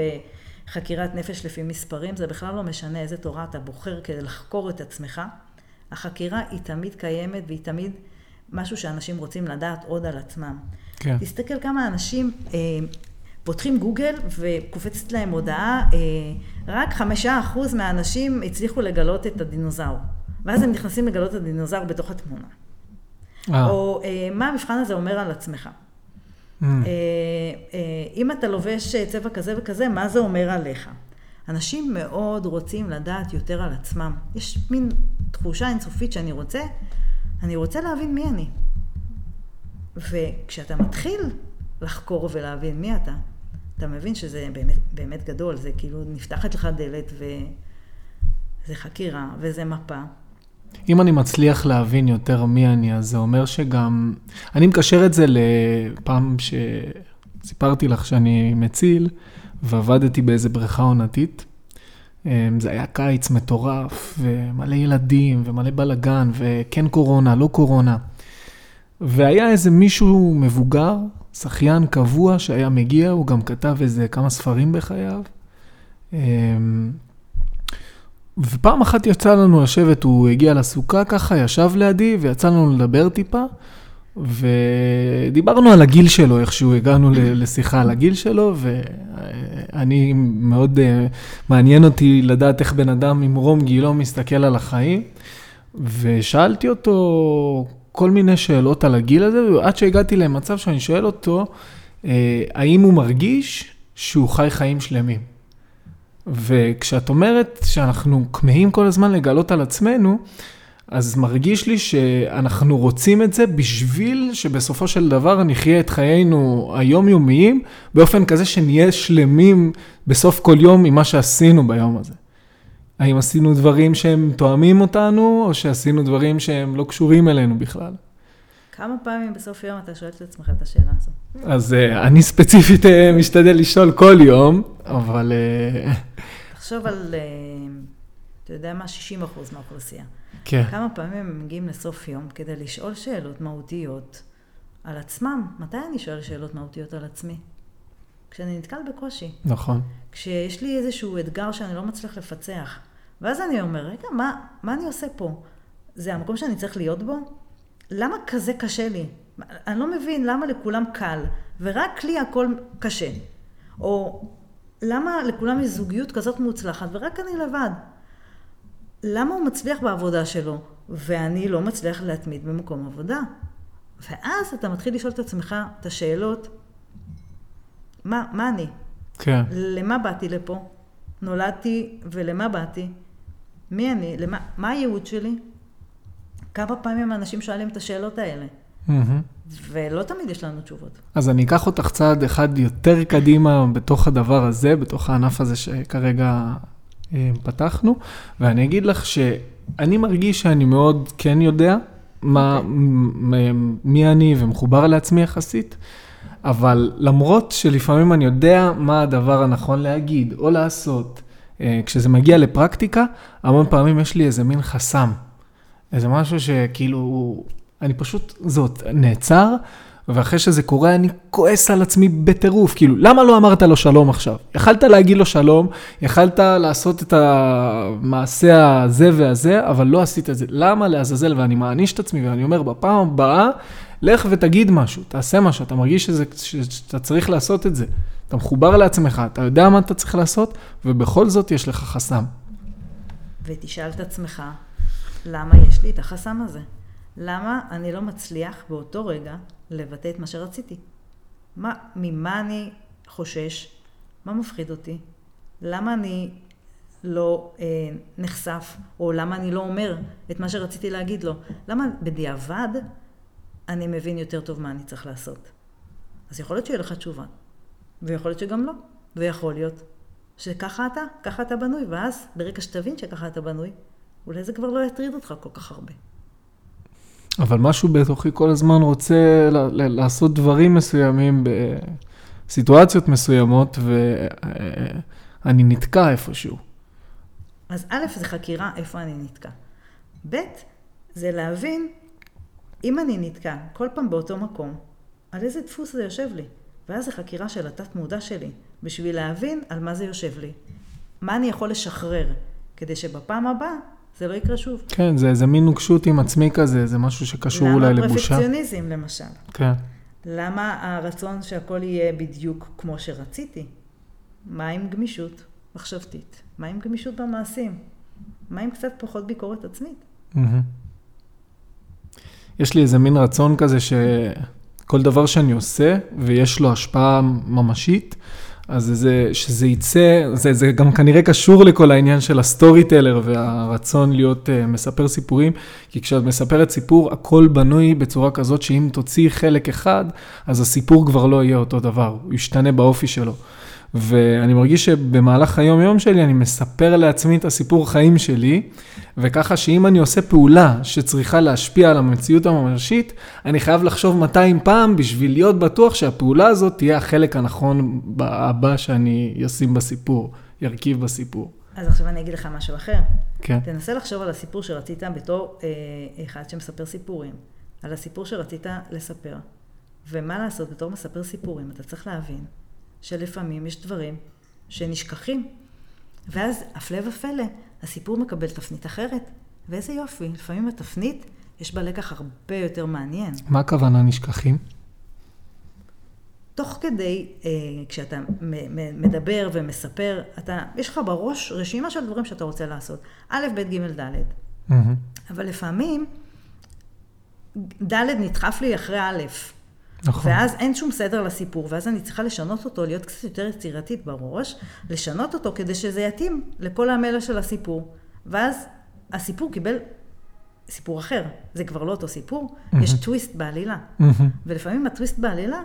בחקירת נפש לפי מספרים, זה בכלל לא משנה איזה תורה אתה בוחר כדי לחקור את עצמך. החקירה היא תמיד קיימת והיא תמיד משהו שאנשים רוצים לדעת עוד על עצמם. כן. תסתכל כמה אנשים אה, פותחים גוגל וקופצת להם הודעה, אה, רק חמישה אחוז מהאנשים הצליחו לגלות את הדינוזאור. ואז הם נכנסים לגלות את הדינוזאור בתוך התמונה. אה, או אה, מה המבחן הזה אומר על עצמך. מהמם. אה, אם אתה לובש צבע כזה וכזה, מה זה אומר עליך? אנשים מאוד רוצים לדעת יותר על עצמם. יש מין תחושה אינסופית שאני רוצה, אני רוצה להבין מי אני. וכשאתה מתחיל לחקור ולהבין מי אתה, אתה מבין שזה באמת, באמת גדול, זה כאילו נפתחת לך דלת וזה חקירה וזה מפה. אם אני מצליח להבין יותר מי אני, אז זה אומר שגם... אני מקשר את זה לפעם שסיפרתי לך שאני מציל, ועבדתי באיזה בריכה עונתית. אמ, זה היה קיץ מטורף, ומלא ילדים, ומלא בלאגן, וכן קורונה, לא קורונה. והיה איזה מישהו מבוגר, שחיין קבוע, שהיה מגיע, הוא גם כתב איזה כמה ספרים בחייו. אמ, ופעם אחת יצא לנו לשבת, הוא הגיע לסוכה ככה, ישב לידי, ויצא לנו לדבר טיפה, ודיברנו על הגיל שלו, איכשהו הגענו לשיחה על הגיל שלו, ואני מאוד אה, מעניין אותי לדעת איך בן אדם ממרום גילו מסתכל על החיים, ושאלתי אותו כל מיני שאלות על הגיל הזה, עד שהגעתי למצב שאני שואל אותו, אה, האם הוא מרגיש שהוא חי חיים שלמים. וכשאת אומרת שאנחנו כמהים כל הזמן לגלות על עצמנו, אז מרגיש לי שאנחנו רוצים את זה בשביל שבסופו של דבר נחיה את חיינו היומיומיים באופן כזה שנהיה שלמים בסוף כל יום עם מה שעשינו ביום הזה. האם עשינו דברים שהם תואמים אותנו, או שעשינו דברים שהם לא קשורים אלינו בכלל? כמה פעמים בסוף יום אתה שואל את עצמך את השאלה הזו? אז uh, אני ספציפית uh, משתדל לשאול כל יום, אבל... Uh... תחשוב על, uh, אתה יודע מה, 60 אחוז מהאוכלוסייה. כן. כמה פעמים הם מגיעים לסוף יום כדי לשאול שאלות מהותיות על עצמם? מתי אני שואל שאלות מהותיות על עצמי? כשאני נתקל בקושי. נכון. כשיש לי איזשהו אתגר שאני לא מצליח לפצח. ואז אני אומר, רגע, מה, מה אני עושה פה? זה המקום שאני צריך להיות בו? למה כזה קשה לי? אני לא מבין למה לכולם קל, ורק לי הכל קשה. או למה לכולם יש זוגיות כזאת מוצלחת, ורק אני לבד. למה הוא מצליח בעבודה שלו, ואני לא מצליח להתמיד במקום עבודה? ואז אתה מתחיל לשאול את עצמך את השאלות, מה, מה אני? כן. למה באתי לפה? נולדתי ולמה באתי? מי אני? למה, מה הייעוד שלי? כמה פעמים אנשים שואלים את השאלות האלה? Mm-hmm. ולא תמיד יש לנו תשובות. אז אני אקח אותך צעד אחד יותר קדימה בתוך הדבר הזה, בתוך הענף הזה שכרגע אה, פתחנו, ואני אגיד לך שאני מרגיש שאני מאוד כן יודע מה, okay. אוקיי. מי אני ומחובר לעצמי יחסית, אבל למרות שלפעמים אני יודע מה הדבר הנכון להגיד או לעשות, אה, כשזה מגיע לפרקטיקה, המון פעמים יש לי איזה מין חסם. איזה משהו שכאילו, אני פשוט, זאת, נעצר, ואחרי שזה קורה, אני כועס על עצמי בטירוף. כאילו, למה לא אמרת לו שלום עכשיו? יכלת להגיד לו שלום, יכלת לעשות את המעשה הזה והזה, אבל לא עשית את זה. למה לעזאזל? ואני מעניש את עצמי, ואני אומר, בפעם הבאה, לך ותגיד משהו, תעשה משהו, אתה מרגיש שזה, שאתה צריך לעשות את זה. אתה מחובר לעצמך, אתה יודע מה אתה צריך לעשות, ובכל זאת יש לך חסם. ותשאל את עצמך, למה יש לי את החסם הזה? למה אני לא מצליח באותו רגע לבטא את מה שרציתי? מה, ממה אני חושש? מה מפחיד אותי? למה אני לא אה, נחשף, או למה אני לא אומר את מה שרציתי להגיד לו? למה בדיעבד אני מבין יותר טוב מה אני צריך לעשות? אז יכול להיות שיהיה לך תשובה, ויכול להיות שגם לא, ויכול להיות שככה אתה, ככה אתה בנוי, ואז ברגע שתבין שככה אתה בנוי, אולי זה כבר לא יטריד אותך כל כך הרבה. אבל משהו בתוכי כל הזמן רוצה לעשות דברים מסוימים בסיטואציות מסוימות, ואני נתקע איפשהו. אז א', זה חקירה איפה אני נתקע. ב', זה להבין, אם אני נתקע כל פעם באותו מקום, על איזה דפוס זה יושב לי. ואז זה חקירה של התת מודע שלי, בשביל להבין על מה זה יושב לי. מה אני יכול לשחרר, כדי שבפעם הבאה זה לא יקרה שוב. כן, זה איזה מין נוקשות עם עצמי כזה, זה משהו שקשור אולי לבושה. למה פרפקציוניזם למשל? כן. למה הרצון שהכל יהיה בדיוק כמו שרציתי? מה עם גמישות מחשבתית? מה עם גמישות במעשים? מה עם קצת פחות ביקורת עצמית? יש לי איזה מין רצון כזה שכל דבר שאני עושה ויש לו השפעה ממשית, אז זה, שזה יצא, זה, זה גם כנראה קשור לכל העניין של ה storyteller והרצון להיות אה, מספר סיפורים, כי כשאת מספרת סיפור, הכל בנוי בצורה כזאת שאם תוציא חלק אחד, אז הסיפור כבר לא יהיה אותו דבר, הוא ישתנה באופי שלו. ואני מרגיש שבמהלך היום-יום שלי אני מספר לעצמי את הסיפור חיים שלי, וככה שאם אני עושה פעולה שצריכה להשפיע על המציאות הממשית, אני חייב לחשוב 200 פעם בשביל להיות בטוח שהפעולה הזאת תהיה החלק הנכון הבא שאני אשים בסיפור, ירכיב בסיפור. אז עכשיו אני אגיד לך משהו אחר. כן. תנסה לחשוב על הסיפור שרצית בתור אה, אחד שמספר סיפורים, על הסיפור שרצית לספר. ומה לעשות, בתור מספר סיפורים, אתה צריך להבין שלפעמים יש דברים שנשכחים. ואז, הפלא ופלא, הסיפור מקבל תפנית אחרת. ואיזה יופי, לפעמים התפנית, יש בה לקח הרבה יותר מעניין. מה הכוונה נשכחים? תוך כדי, אה, כשאתה מדבר ומספר, אתה, יש לך בראש רשימה של דברים שאתה רוצה לעשות. א', ב', ג', ד'. Mm-hmm. אבל לפעמים, ד' נדחף לי אחרי א'. נכון. ואז אין שום סדר לסיפור, ואז אני צריכה לשנות אותו, להיות קצת יותר יצירתית בראש, לשנות אותו כדי שזה יתאים לכל המלע של הסיפור. ואז הסיפור קיבל סיפור אחר, זה כבר לא אותו סיפור, מהמם. יש טוויסט בעלילה. מהמם. ולפעמים הטוויסט בעלילה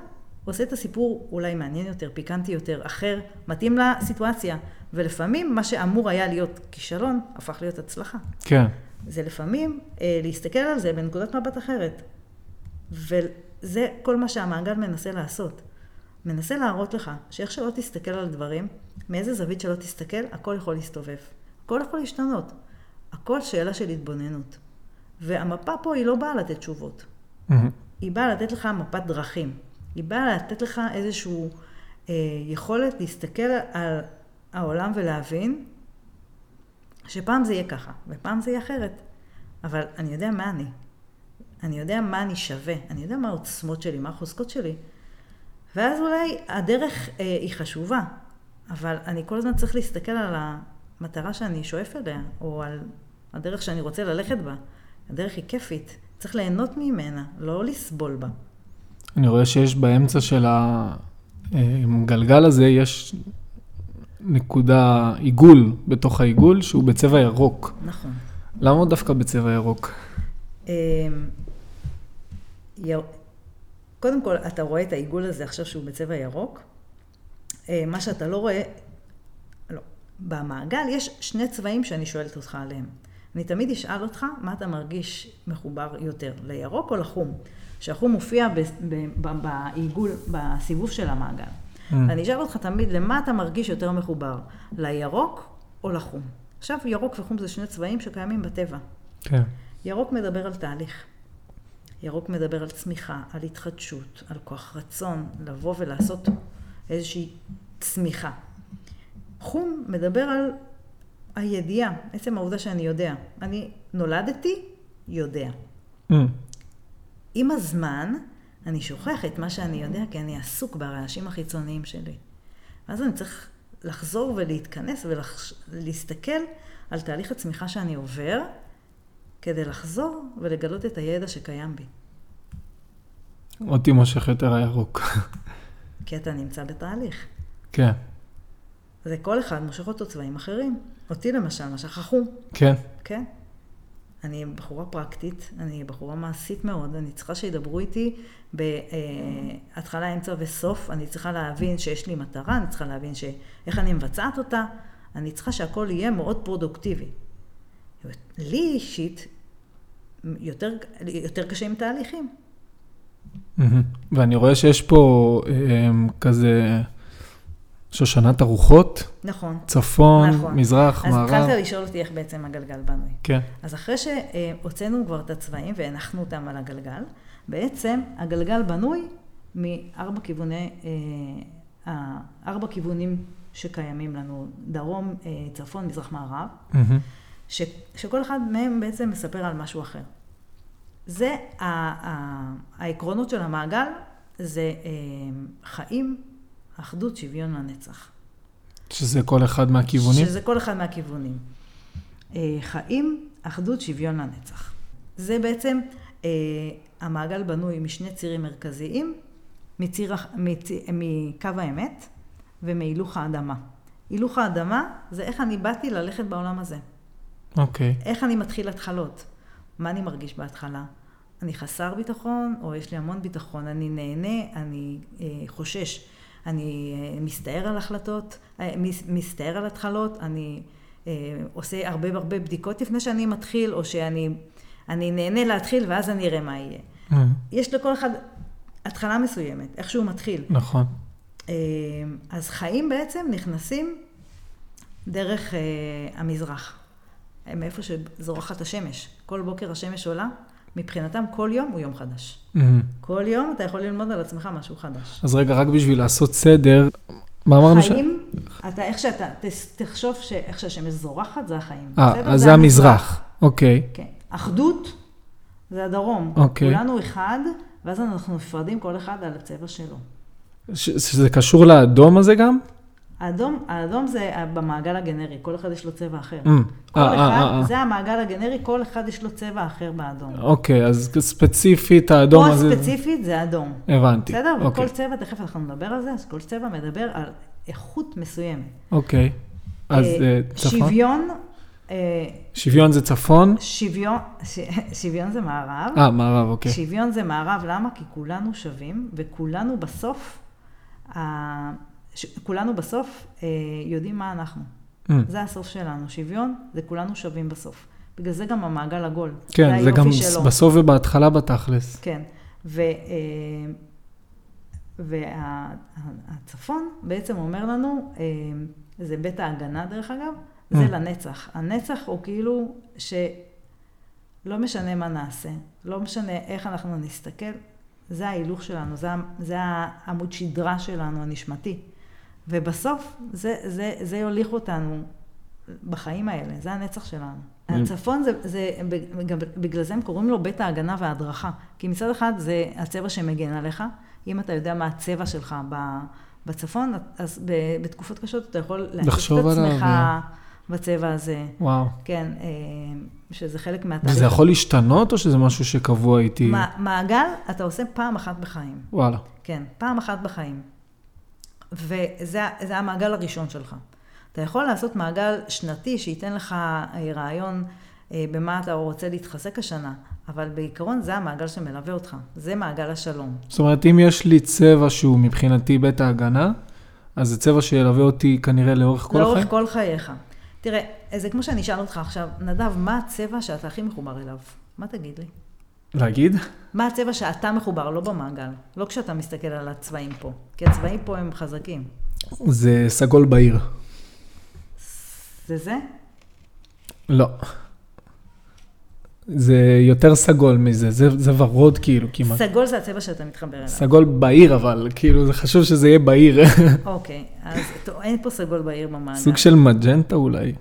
עושה את הסיפור אולי מעניין יותר, פיקנטי יותר, אחר, מתאים לסיטואציה. ולפעמים מה שאמור היה להיות כישלון, הפך להיות הצלחה. כן. זה לפעמים אה, להסתכל על זה בנקודת מבט אחרת. וזה כל מה שהמעגל מנסה לעשות. מנסה להראות לך שאיך שלא תסתכל על דברים, מאיזה זווית שלא תסתכל, הכל יכול להסתובב. הכל יכול להשתנות. הכל שאלה של התבוננות. והמפה פה היא לא באה לתת תשובות. מהמם. היא באה לתת לך מפת דרכים. היא באה לתת לך איזושהי אה, יכולת להסתכל על העולם ולהבין שפעם זה יהיה ככה, ופעם זה יהיה אחרת. אבל אני יודע מה אני. אני יודע מה אני שווה. אני יודע מה העוצמות שלי, מה החוזקות שלי. ואז אולי הדרך אה, היא חשובה, אבל אני כל הזמן צריך להסתכל על המטרה שאני שואף אליה, או על הדרך שאני רוצה ללכת בה. הדרך היא כיפית, צריך ליהנות ממנה, לא לסבול בה. אני רואה שיש באמצע של הגלגל הזה, יש נקודה עיגול בתוך העיגול, שהוא בצבע ירוק. נכון. למה דווקא בצבע ירוק? יר- קודם כל, אתה רואה את העיגול הזה עכשיו שהוא בצבע ירוק. אה, מה שאתה לא רואה, לא. במעגל יש שני צבעים שאני שואלת אותך עליהם. אני תמיד אשאל אותך מה אתה מרגיש מחובר יותר, לירוק או לחום? שהחום מופיע בעיגול, בסיבוב של המעגל. Mm. אני אשאל אותך תמיד, למה אתה מרגיש יותר מחובר? לירוק או לחום? עכשיו, ירוק וחום זה שני צבעים שקיימים בטבע. כן. ירוק מדבר על תהליך. ירוק מדבר על צמיחה, על התחדשות, על כוח רצון לבוא ולעשות איזושהי צמיחה. חום מדבר על הידיעה, עצם העובדה שאני יודע. אני נולדתי, יודע. Mm. עם הזמן, אני שוכח את מה שאני יודע, כי אני עסוק ברעשים החיצוניים שלי. ואז אני צריך לחזור ולהתכנס ולהסתכל על תהליך הצמיחה שאני עובר, כדי לחזור ולגלות את הידע שקיים בי. אותי מושך יותר הירוק. כי אתה נמצא בתהליך. כן, זה כל אחד מושך אותו צבעים אחרים. אותי למשל, משך החום, כן. כן? אני בחורה פרקטית, אני בחורה מעשית מאוד, אני צריכה שידברו איתי בהתחלה, אמצע וסוף, אני צריכה להבין שיש לי מטרה, אני צריכה להבין ש... איך אני מבצעת אותה, אני צריכה שהכל יהיה מאוד פרודוקטיבי. לי אישית, יותר, יותר קשה עם תהליכים. ואני רואה שיש פה אמ, כזה שושנת הרוחות, נכון. צפון, נכון. מזרח, אז מערב. התחלת לשאול אותי איך בעצם הגלגל בנוי. כן. אז אחרי שהוצאנו כבר את הצבעים והנחנו אותם על הגלגל, בעצם הגלגל בנוי מארבע כיווני, אה, ארבע כיוונים שקיימים לנו, דרום, אה, צפון, מזרח, מערב, מהמם. ש, שכל אחד מהם בעצם מספר על משהו אחר. זה ה, ה, העקרונות של המעגל, זה אה, חיים, אחדות, שוויון לנצח. שזה כל אחד מהכיוונים? שזה כל אחד מהכיוונים. אה, חיים, אחדות, שוויון לנצח. זה בעצם, אה, המעגל בנוי משני צירים מרכזיים, מציר, מצ, מקו האמת ומהילוך האדמה. הילוך האדמה זה איך אני באתי ללכת בעולם הזה. אוקיי. איך אני מתחיל התחלות? מה אני מרגיש בהתחלה? אני חסר ביטחון, או יש לי המון ביטחון? אני נהנה, אני אה, חושש, אני אה, מסתער על החלטות, אה, מס, מסתער על התחלות, אני אה, עושה הרבה הרבה בדיקות לפני שאני מתחיל, או שאני אני נהנה להתחיל ואז אני אראה מה יהיה. מהמם. יש לכל אחד התחלה מסוימת, איך שהוא מתחיל. נכון. אה, אז חיים בעצם נכנסים דרך אה, המזרח, מאיפה שזורחת השמש. כל בוקר השמש עולה, מבחינתם כל יום הוא יום חדש. מהמם. כל יום אתה יכול ללמוד על עצמך משהו חדש. אז רגע, רק בשביל לעשות סדר, מה אמרנו ש... חיים, אתה, איך שאתה, תחשוב שאיך שהשמש זורחת זה החיים. אה? אז זה המזרח. אוקיי. כן. אחדות זה הדרום. אוקיי. כולנו אחד, ואז אנחנו נפרדים כל אחד על הצבע שלו. שזה קשור לאדום הזה גם? האדום, האדום זה במעגל הגנרי, כל אחד יש לו צבע אחר. אה, כל אה, אחד, אה, אה. זה המעגל הגנרי, כל אחד יש לו צבע אחר באדום. אוקיי, אז ספציפית האדום פה הזה... ספציפית זה אדום. הבנתי. בסדר? אוקיי. וכל צבע, תכף אנחנו נדבר על זה, אז כל צבע מדבר על איכות מסוימת. אוקיי. אז אה, אה, צפון? שוויון שוויון זה צפון? שוויון, ש- [LAUGHS] שוויון זה מערב. אה, מערב, אוקיי. שוויון זה מערב, למה? כי כולנו שווים, וכולנו בסוף, כולנו בסוף אה, יודעים מה אנחנו. Mm. זה הסוף שלנו. שוויון זה כולנו שווים בסוף. בגלל זה גם המעגל עגול. כן, זה היופי גם שלו. בסוף ובהתחלה בתכלס. כן. ו, אה, והצפון בעצם אומר לנו, אה, זה בית ההגנה דרך אגב, זה Mm. לנצח. הנצח הוא כאילו שלא משנה מה נעשה, לא משנה איך אנחנו נסתכל, זה ההילוך שלנו, זה, זה העמוד שדרה שלנו, הנשמתי. ובסוף זה, זה, זה יוליך אותנו בחיים האלה, זה הנצח שלנו. Mm. הצפון זה, זה, בגלל זה הם קוראים לו בית ההגנה וההדרכה. כי מצד אחד זה הצבע שמגן עליך, אם אתה יודע מה הצבע שלך בצפון, אז בתקופות קשות אתה יכול לחשוב את עצמך עליו. בצבע הזה. וואו. כן, אה, שזה חלק מהתהליך. וזה יכול להשתנות או שזה משהו שקבוע איתי? מע- מעגל אתה עושה פעם אחת בחיים. וואלה. כן, פעם אחת בחיים. וזה זה המעגל הראשון שלך. אתה יכול לעשות מעגל שנתי שייתן לך אה, רעיון אה, במה אתה רוצה להתחזק השנה, אבל בעיקרון זה המעגל שמלווה אותך. זה מעגל השלום. זאת אומרת, אם יש לי צבע שהוא מבחינתי בית ההגנה, אז זה צבע שילווה אותי כנראה לאורך כל לאורך החיים? כל חייך. תראה, זה כמו שאני אשאל אותך עכשיו, נדב, מה הצבע שאתה הכי מחובר אליו? מה תגיד לי? להגיד? מה הצבע שאתה מחובר, לא במעגל, לא כשאתה מסתכל על הצבעים פה, כי הצבעים פה הם חזקים. זה סגול בהיר. זה זה? לא. זה יותר סגול מזה, זה, זה ורוד כאילו כמעט. סגול זה הצבע שאתה מתחבר אליו. סגול בהיר אבל, כאילו זה חשוב שזה יהיה בהיר. [LAUGHS] אוקיי, אז טוב, אין פה סגול בעיר במעגל. סוג של מג'נטה אולי.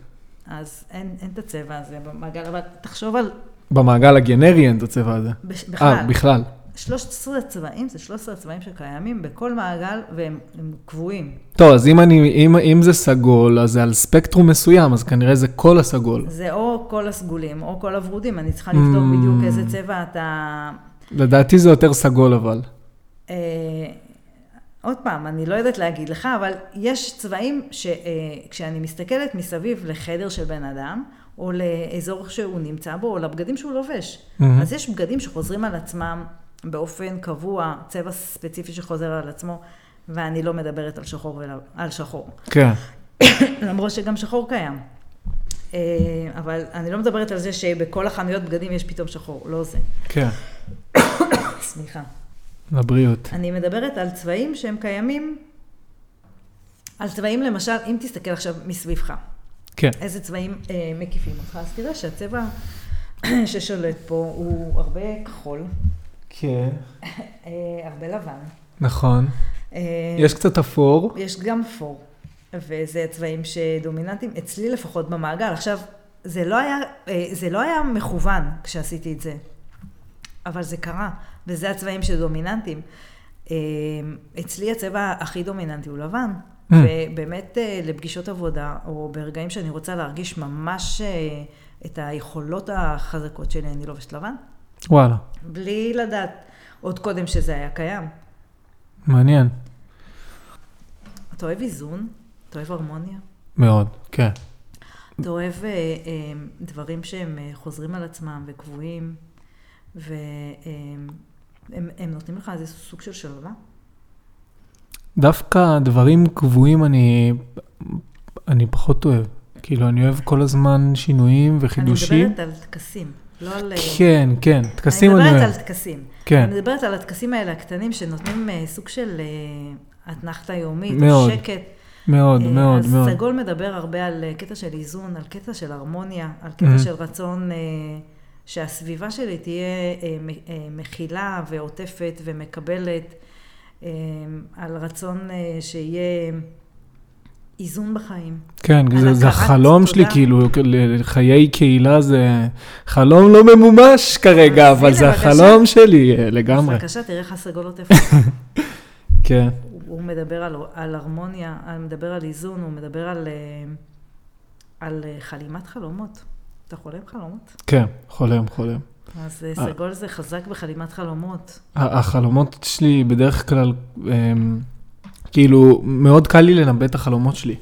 אז אין, אין את הצבע הזה במעגל, אבל תחשוב על, במעגל הגנרי אין את הצבע הזה. בש- אה, בכלל, בכלל. 13 צבעים, זה 13 צבעים שקיימים בכל מעגל והם הם קבועים. טוב, אז אם, אני, אם, אם זה סגול, אז זה על ספקטרום מסוים, אז כנראה זה כל הסגול. זה או כל הסגולים או כל הוורודים, אני צריכה לבדוק Mm. בדיוק איזה צבע אתה... לדעתי זה יותר סגול אבל. אה, עוד פעם, אני לא יודעת להגיד לך, אבל יש צבעים שכשאני מסתכלת מסביב לחדר של בן אדם, או לאזור שהוא נמצא בו, או לבגדים שהוא לובש. מהמם. אז יש בגדים שחוזרים על עצמם באופן קבוע, צבע ספציפי שחוזר על עצמו, ואני לא מדברת על שחור, ולא- על שחור. כן. [COUGHS] למרות שגם שחור קיים. אה, אבל אני לא מדברת על זה שבכל החנויות בגדים יש פתאום שחור, לא זה. כן. [COUGHS] סליחה. לבריאות. אני מדברת על צבעים שהם קיימים, על צבעים למשל, אם תסתכל עכשיו מסביבך, כן. איזה צבעים אה, מקיפים אותך, אז תראה שהצבע [CLEARS THROAT] ששולט פה הוא הרבה כחול, כן. אה, הרבה לבן. נכון. אה, יש קצת אפור. יש גם פור, וזה צבעים שדומיננטיים, אצלי לפחות במעגל. עכשיו, זה לא היה, אה, זה לא היה מכוון כשעשיתי את זה, אבל זה קרה, וזה הצבעים שדומיננטיים. אה, אצלי הצבע הכי דומיננטי הוא לבן, Mm. ובאמת אה, לפגישות עבודה, או ברגעים שאני רוצה להרגיש ממש אה, את היכולות החזקות שלי, אני לובשת לבן, וואלה. בלי לדעת עוד קודם שזה היה קיים. מעניין. אתה אוהב איזון? אתה אוהב הרמוניה? מאוד, כן. אתה אוהב אה, אה, דברים שהם אה, חוזרים על עצמם וקבועים, והם הם, הם נותנים לך איזה סוג של שלווה? דווקא דברים קבועים אני, אני פחות אוהב. כאילו, אני אוהב כל הזמן שינויים וחידושים. אני מדברת על טקסים, לא על... אה, כן, כן. טקסים אני אני מדברת אוהב. על טקסים. כן. אני מדברת על הטקסים האלה הקטנים שנותנים אה, סוג של אה, אתנחתא יומית, מאוד, או שקט. מאוד, אה, מאוד, אז מאוד. סגול מדבר הרבה על קטע של איזון, על קטע של הרמוניה, על קטע Mhm. של רצון שהסביבה שלי תהיה מכילה ועוטפת ומקבלת, על רצון אה, שיהיה איזון בחיים. כן, זה, זה החלום שלי, תודה. כאילו, לחיי קהילה זה חלום לא ממומש כרגע, אבל זה בבקשה. החלום שלי אה, לגמרי. בבקשה, תראה איך הסגול עוטף. [LAUGHS] כן, הוא- הוא מדבר על, על הרמוניה, הוא מדבר על איזון, הוא מדבר על, אה, על אה, חלימת חלומות. אתה חולם חלומות? כן, חולם, חולם. אז אה, אה. סגול זה חזק בחלימת חלומות. החלומות שלי בדרך כלל, הם, כאילו, מאוד קל לי לנבא את החלומות שלי.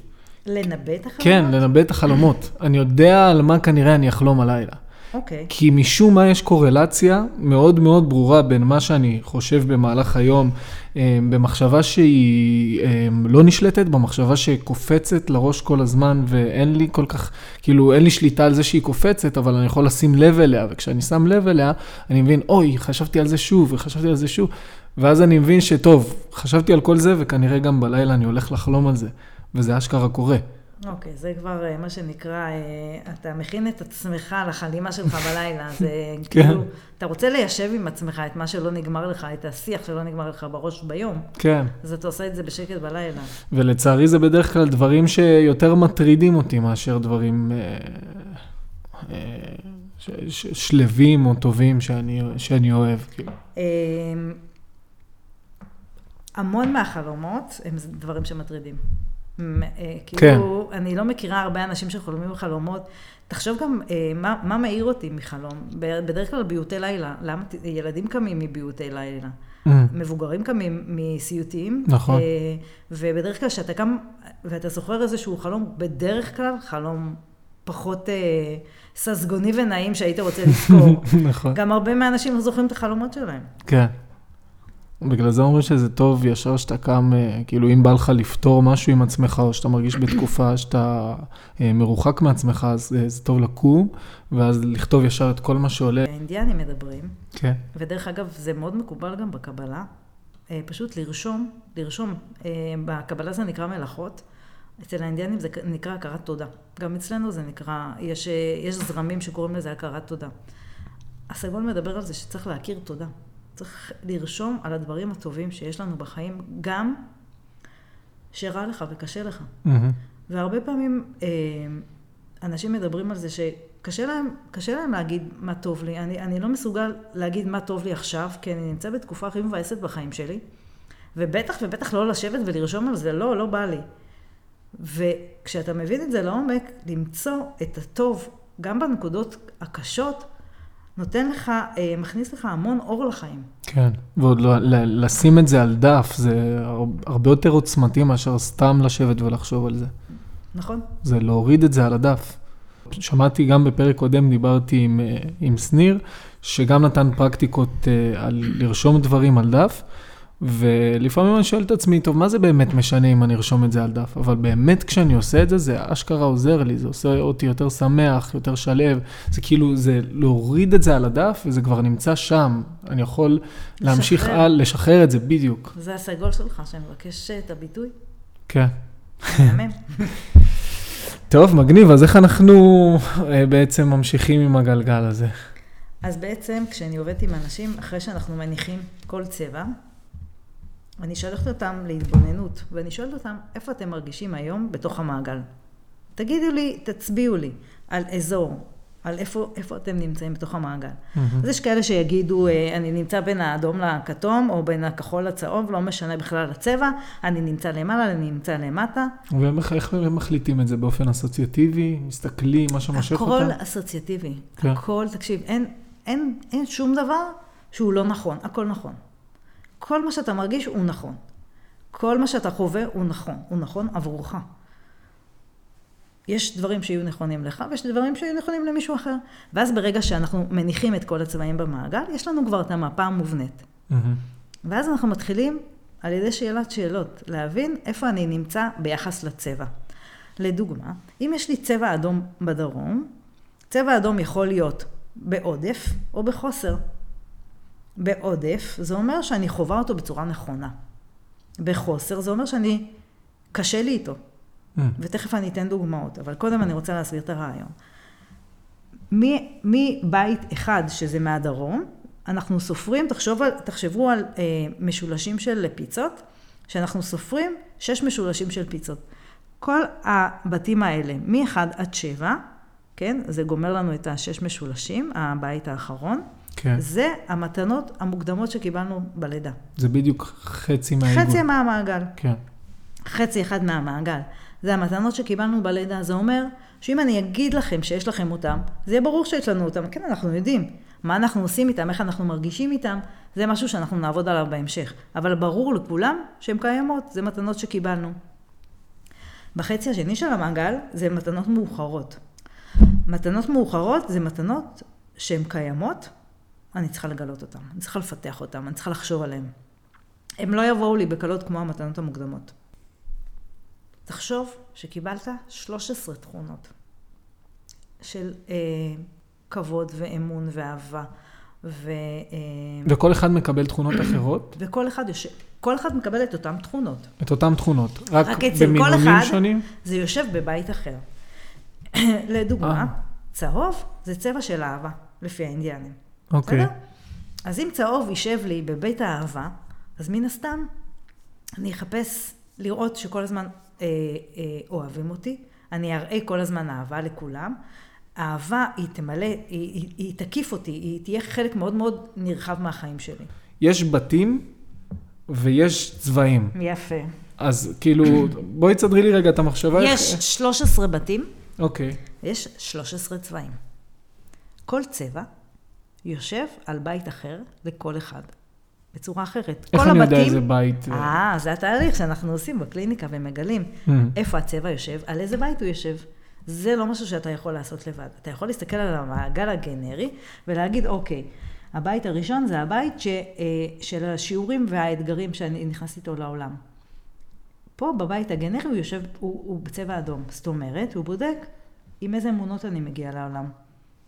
לנבא את החלומות? כן, לנבא את החלומות. אני יודע על מה כנראה אני אחלום הלילה. אוקיי. כי משום מה יש קורלציה מאוד מאוד ברורה בין מה שאני חושב במהלך היום, אה, במחשבה שהיא אה, לא נשלטת, במחשבה שקופצת לראש כל הזמן ואין לי כל כך, כאילו אין לי שליטה על זה שהיא קופצת, אבל אני יכול לשים לב אליה, וכשאני שם לב אליה, אני מבין, אוי, חשבתי על זה שוב, וחשבתי על זה שוב, ואז אני מבין שטוב, חשבתי על כל זה, וכנראה גם בלילה אני הולך לחלום על זה, וזה אשכרה קורה. אוקיי, זה כבר אה, מה שנקרא, אה, אתה מכין את עצמך לחלימה שלך [LAUGHS] בלילה. זה כן. כאילו, אתה רוצה ליישב עם עצמך את מה שלא נגמר לך, את השיח שלא נגמר לך בראש ביום, כן. אז אתה עושה את זה בשקט בלילה. ולצערי זה בדרך כלל דברים שיותר מטרידים אותי מאשר דברים אה, אה, ש- ש- שלווים או טובים שאני, שאני אוהב. כאילו. אה, המון מהחלומות הם דברים שמטרידים. אה, כאילו, אני לא מכירה הרבה אנשים שחולמים בחלומות. תחשוב גם אה, מה, מה מעיר אותי מחלום. בדרך כלל ביוטי לילה. למה ילדים קמים מביוטי לילה? Mm, מבוגרים קמים מסיוטים. נכון. אה, ובדרך כלל כשאתה קם ואתה זוכר איזשהו חלום, בדרך כלל חלום פחות אה, ססגוני ונעים שהיית רוצה לזכור. [LAUGHS] נכון. גם הרבה מהאנשים לא זוכרים את החלומות שלהם. כן. בגלל זה אומרים שזה טוב ישר שאתה קם, אה, כאילו אם בא לך לפתור משהו עם עצמך, או שאתה מרגיש בתקופה שאתה אה, מרוחק מעצמך, אז אה, זה טוב לקום, ואז לכתוב ישר את כל מה שעולה. האינדיאנים מדברים, כן. ודרך אגב, זה מאוד מקובל גם בקבלה, פשוט לרשום, לרשום, בקבלה זה נקרא מלאכות, אצל האינדיאנים זה נקרא הכרת תודה. גם אצלנו זה נקרא, יש, יש זרמים שקוראים לזה הכרת תודה. הסגול מדבר על זה שצריך להכיר תודה. צריך לרשום על הדברים הטובים שיש לנו בחיים, גם שרע לך וקשה לך. מהמם. והרבה פעמים אה, אנשים מדברים על זה שקשה להם, קשה להם להגיד מה טוב לי. אני, אני לא מסוגל להגיד מה טוב לי עכשיו, כי אני נמצא בתקופה הכי מבאסת בחיים שלי, ובטח ובטח לא לשבת ולרשום על זה, לא, לא בא לי. וכשאתה מבין את זה לעומק, למצוא את הטוב, גם בנקודות הקשות, נותן לך, אה, מכניס לך המון אור לחיים. כן, ועוד לא, לשים את זה על דף, זה הר- הרבה יותר עוצמתי מאשר סתם לשבת ולחשוב על זה. נכון? זה להוריד את זה על הדף. שמעתי גם בפרק קודם, דיברתי עם, אה, עם שניר, שגם נתן פרקטיקות אה, על לרשום דברים על דף, ולפעמים אני שואל את עצמי, טוב, מה זה באמת משנה אם אני ארשום את זה על דף? אבל באמת כשאני עושה את זה, זה אשכרה עוזר לי, זה עושה אותי יותר שמח, יותר שלב, זה כאילו, זה להוריד את זה על הדף, וזה כבר נמצא שם. אני יכול להמשיך לשחרר. על, לשחרר את זה, בדיוק. זה הסגול שלך, שמבקש את הביטוי. כן. מהמם. [LAUGHS] טוב, מגניב, אז איך אנחנו אה, בעצם ממשיכים עם הגלגל הזה? אז בעצם כשאני עובדת עם אנשים, אחרי שאנחנו מניחים כל צבע, אני שולחת אותם להתבוננות, ואני שואלת אותם, איפה אתם מרגישים היום בתוך המעגל? תגידו לי, תצביעו לי על אזור, על איפה, איפה אתם נמצאים בתוך המעגל. אז יש כאלה שיגידו, אה, אני נמצא בין האדום לכתום, או בין הכחול לצהוב, לא משנה בכלל הצבע, אני נמצא למעלה, אני נמצא למטה. ואיך איך הם מחליטים את זה באופן אסוציאטיבי? מסתכלים, מה שמושך הכל אותם? אסוציאטיבי. כן. הכל, תקשיב, אין, אין, אין שום דבר שהוא לא נכון, הכל נכון. כל מה שאתה מרגיש הוא נכון. כל מה שאתה חווה הוא נכון, הוא נכון עבורך. יש דברים שיהיו נכונים לך, ויש דברים שיהיו נכונים למישהו אחר. ואז ברגע שאנחנו מניחים את כל הצבעים במעגל, יש לנו כבר את המפה המובנית. מהמם. ואז אנחנו מתחילים על ידי שאלת שאלות, להבין איפה אני נמצא ביחס לצבע. לדוגמה, אם יש לי צבע אדום בדרום, צבע אדום יכול להיות בעודף או בחוסר. בעודף זה אומר שאני חווה אותו בצורה נכונה. בחוסר זה אומר שאני, קשה לי איתו. מהמם. ותכף אני אתן דוגמאות, אבל קודם אני רוצה להסביר את הרעיון. מבית אחד, שזה מהדרום, אנחנו סופרים, תחשוב על, תחשבו על אה, משולשים של פיצות, שאנחנו סופרים שש משולשים של פיצות. כל הבתים האלה, מ-1 עד 7, כן, זה גומר לנו את השש משולשים, הבית האחרון, כן, זה המתנות המוקדמות שקיבלנו בלידה. זה בדיוק חצי מהעיגול. חצי מהמעגל. כן, חצי אחד מהמעגל. זה המתנות שקיבלנו בלידה. זה אומר שאם אני אגיד לכם שיש לכם אותם, זה יהיה ברור שיש לנו אותם. כן, אנחנו יודעים. מה אנחנו עושים איתם, איך אנחנו מרגישים איתם, זה משהו שאנחנו נעבוד עליו בהמשך. אבל ברור לכולם שהן קיימות, זה מתנות שקיבלנו. בחצי השני של המעגל זה מתנות מאוחרות. מתנות מאוחרות זה מתנות שהן קיימות, אני צריכה לגלות אותן, אני צריכה לפתח אותן, אני צריכה לחשוב עליהן. הן לא יבואו לי בקלות כמו המתנות המוקדמות. תחשוב שקיבלת 13 תכונות של אה, כבוד ואמון ואהבה. ו... אה, וכל אחד מקבל תכונות אחרות? [CLEARS THROAT] וכל אחד יושב, כל אחד מקבל את אותן תכונות. את אותן תכונות, רק, רק במינונים אחד שונים? זה יושב בבית אחר. [CLEARS THROAT] לדוגמה, אה. צהוב זה צבע של אהבה, לפי האינדיאנים. אוקיי. בסדר? אז אם צהוב יישב לי בבית האהבה, אז מן הסתם אני אחפש לראות שכל הזמן אה, אה, אוהבים אותי, אני אראה כל הזמן אהבה לכולם. האהבה היא תמלא, היא, היא, היא תקיף אותי, היא תהיה חלק מאוד מאוד נרחב מהחיים שלי. יש בתים ויש צבעים. יפה. אז כאילו, בואי תסדרי לי רגע את המחשבה. איך- יש 13 בתים, אוקיי. יש 13 צבעים. כל צבע יושב על בית אחר לכל אחד, בצורה אחרת. איך כל אני הבתים... יודע איזה בית... אה, אה, זה התהליך שאנחנו עושים בקליניקה ומגלים Mm. איפה הצבע יושב, על איזה בית הוא יושב. זה לא משהו שאתה יכול לעשות לבד. אתה יכול להסתכל על המעגל הגנרי ולהגיד, אוקיי, הבית הראשון זה הבית ש, אה, של השיעורים והאתגרים שאני נכנס איתו לעולם. פה בבית הגנרי הוא יושב, הוא, הוא בצבע אדום. זאת אומרת, הוא בודק עם איזה אמונות אני מגיע לעולם,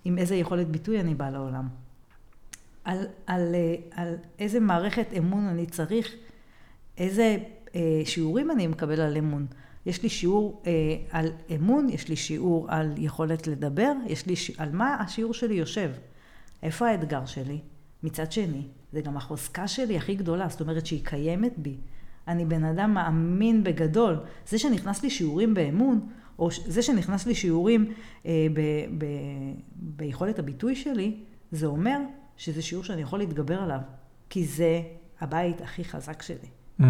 עם איזה יכולת ביטוי אני באה לעולם, על, על, אה, על איזה מערכת אמון אני צריך, איזה אה, שיעורים אני מקבל על אמון. יש לי שיעור אה, על אמון, יש לי שיעור על יכולת לדבר, יש לי ש... על מה השיעור שלי יושב. איפה האתגר שלי? מצד שני, זה גם החוזקה שלי הכי גדולה, זאת אומרת שהיא קיימת בי. אני בן אדם מאמין בגדול. זה שנכנס לי שיעורים באמון, או זה שנכנס לי שיעורים אה, ב, ב, ביכולת הביטוי שלי, זה אומר שזה שיעור שאני יכול להתגבר עליו, כי זה הבית הכי חזק שלי. Mm.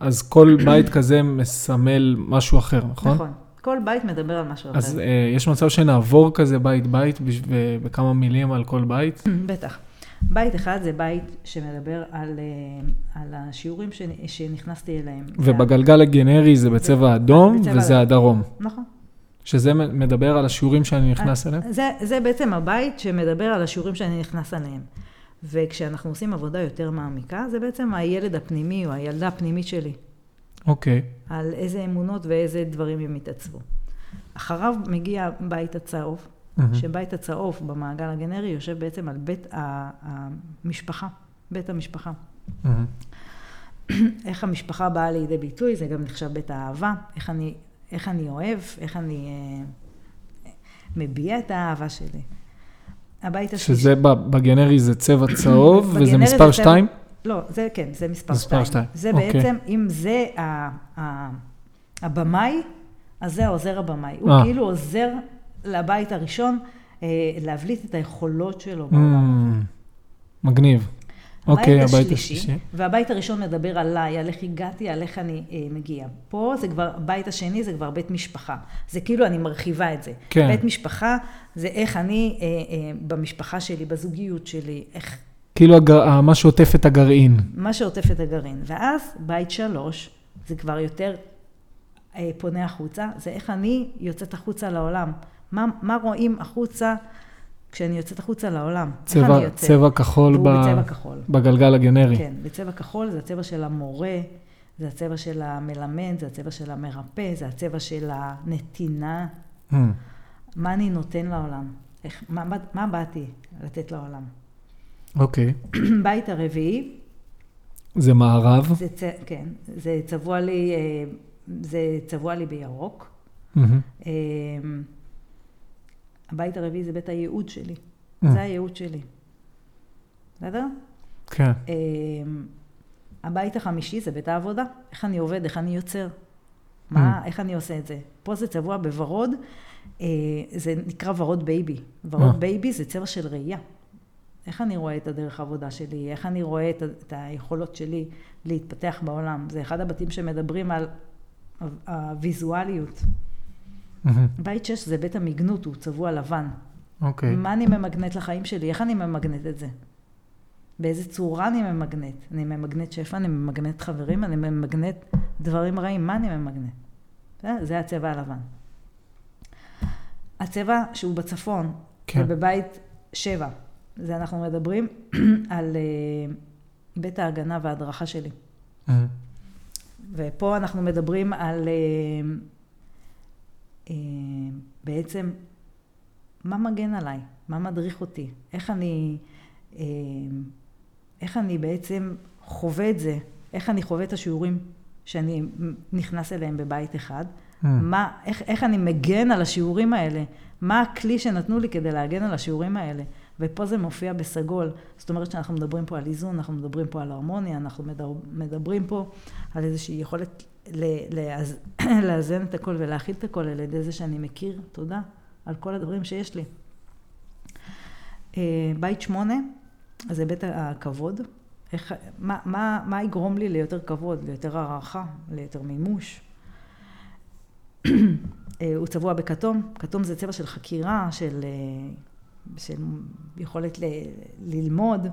אז כל בית כזה מסמל משהו אחר, נכון? נכון. כל בית מדבר על משהו אחר. אז אה, יש מצב שנעבור כזה בית-בית ו- בכמה מילים על כל בית? בטח. בית אחד זה בית שמדבר על, אה, על השיעורים שנ- שנכנסתי אליהם. ובגלגל הגנרי זה בצבע אדום, וזה. הדרום. נכון. שזה מדבר על השיעורים שאני נכנס אליהם? זה, זה בעצם הבית שמדבר על השיעורים שאני נכנס אליהם. וכשאנחנו עושים עבודה יותר מעמיקה, זה בעצם הילד הפנימי או הילדה הפנימית שלי. אוקיי. על איזה אמונות ואיזה דברים הם התעצבו. אחריו מגיע בית הצהוב, מהמם. שבית הצהוב במעגל הגנרי יושב בעצם על בית המשפחה, בית המשפחה. מהמם. איך המשפחה באה לידי ביטוי, זה גם נחשב בית האהבה, איך אני, איך אני אוהב, איך אני אה, מביע את האהבה שלי. הבית השלישי. שזה בגנרי זה צבע צהוב, וזה מספר זה צבע- 2? לא, זה כן, זה מספר מספר 2. שתיים, זה אוקיי. בעצם, אם זה ה- ה- הבמאי, אז זה העוזר הבמאי. הוא אה. כאילו עוזר לבית הראשון אה, להבליט את היכולות שלו בעולם. Mm, מגניב. אוקיי, הבית השלישי. והבית הראשון מדבר עליי, על איך הגעתי, על איך אני אה, מגיע. פה זה כבר, הבית השני זה כבר בית משפחה. זה כאילו אני מרחיבה את זה. כן. בית משפחה זה איך אני אה, אה, במשפחה שלי, בזוגיות שלי, איך, כאילו הגר- מה שעוטף את הגרעין. מה שעוטף את הגרעין. ואז בית שלוש זה כבר יותר אה, פונה החוצה, זה איך אני יוצאת החוצה לעולם. מה, מה רואים החוצה כשאני יוצאת החוצה לעולם? איך צבע, יוצאת? צבע כחול ב- בצבע כחול. בגלגל הגנרי. כן, בצבע כחול זה הצבע של המורה, זה הצבע של המלמד, זה הצבע של המרפא, זה הצבע של הנתינה. Mm, מה אני נותן לעולם? איך, מה, מה, מה באתי לתת לעולם? אוקיי. [CLEARS THROAT] בית הרביעי, זה מערב. זה, צ... כן, זה צבוע לי, אה, זה צבוע לי בירוק. מהמם. הבית הרביעי זה בית הייעוד שלי. Mm. זה הייעוד שלי. בסדר? כן. אה, הבית החמישי זה בית העבודה. איך אני עובד, איך אני יוצר. מה, איך אני עושה את זה? פה זה צבוע בוורוד, אה, זה נקרא ורוד baby. ורוד baby זה צבע של ראייה. איך אני רואה את הדרך העבודה שלי, איך אני רואה את, את היכולות שלי להתפתח בעולם. זה אחד הבתים שמדברים על הוויזואליות. בית שש זה בית המגנוט, הוא צבוע לבן. אוקיי. מה אני ממגנט לחיים שלי? איך אני ממגנט את זה? באיזה צורה אני ממגנט? אני ממגנט שפע, אני ממגנט חברים, אני ממגנט דברים רעים, מה אני ממגנט? זה הצבע הלבן. הצבע שהוא בצפון, כן. ובבית שבע, זה אנחנו מדברים [CLEARS THROAT] על אה, בית ההגנה וההדרכה שלי. אה, ופה אנחנו מדברים על אה, אה, בעצם מה מגן עליי, מה מדריך אותי, איך אני, אה, איך אני בעצם חווה את זה, איך אני חווה את השיעורים שאני נכנס אליהם בבית אחד, אה. מה, איך, איך אני מגן על השיעורים האלה, מה הכלי שנתנו לי כדי להגן על השיעורים האלה. ופה זה מופיע בסגול. זאת אומרת שאנחנו מדברים פה על איזון, אנחנו מדברים פה על הרמוניה, אנחנו מדבר, מדברים פה על איזושהי יכולת [CLEARS THROAT] לאזן את הכל ולהכיל את הכל על ידי זה שאני מכיר, תודה, על כל הדברים שיש לי. אה, בית שמונה, זה בית הכבוד. איך, מה, מה, מה יגרום לי ליותר כבוד, ליותר הערכה, ליותר מימוש? [CLEARS THROAT] אה, הוא צבוע בכתום, כתום זה צבע של חקירה, של, אה, של יכולת ל, ללמוד.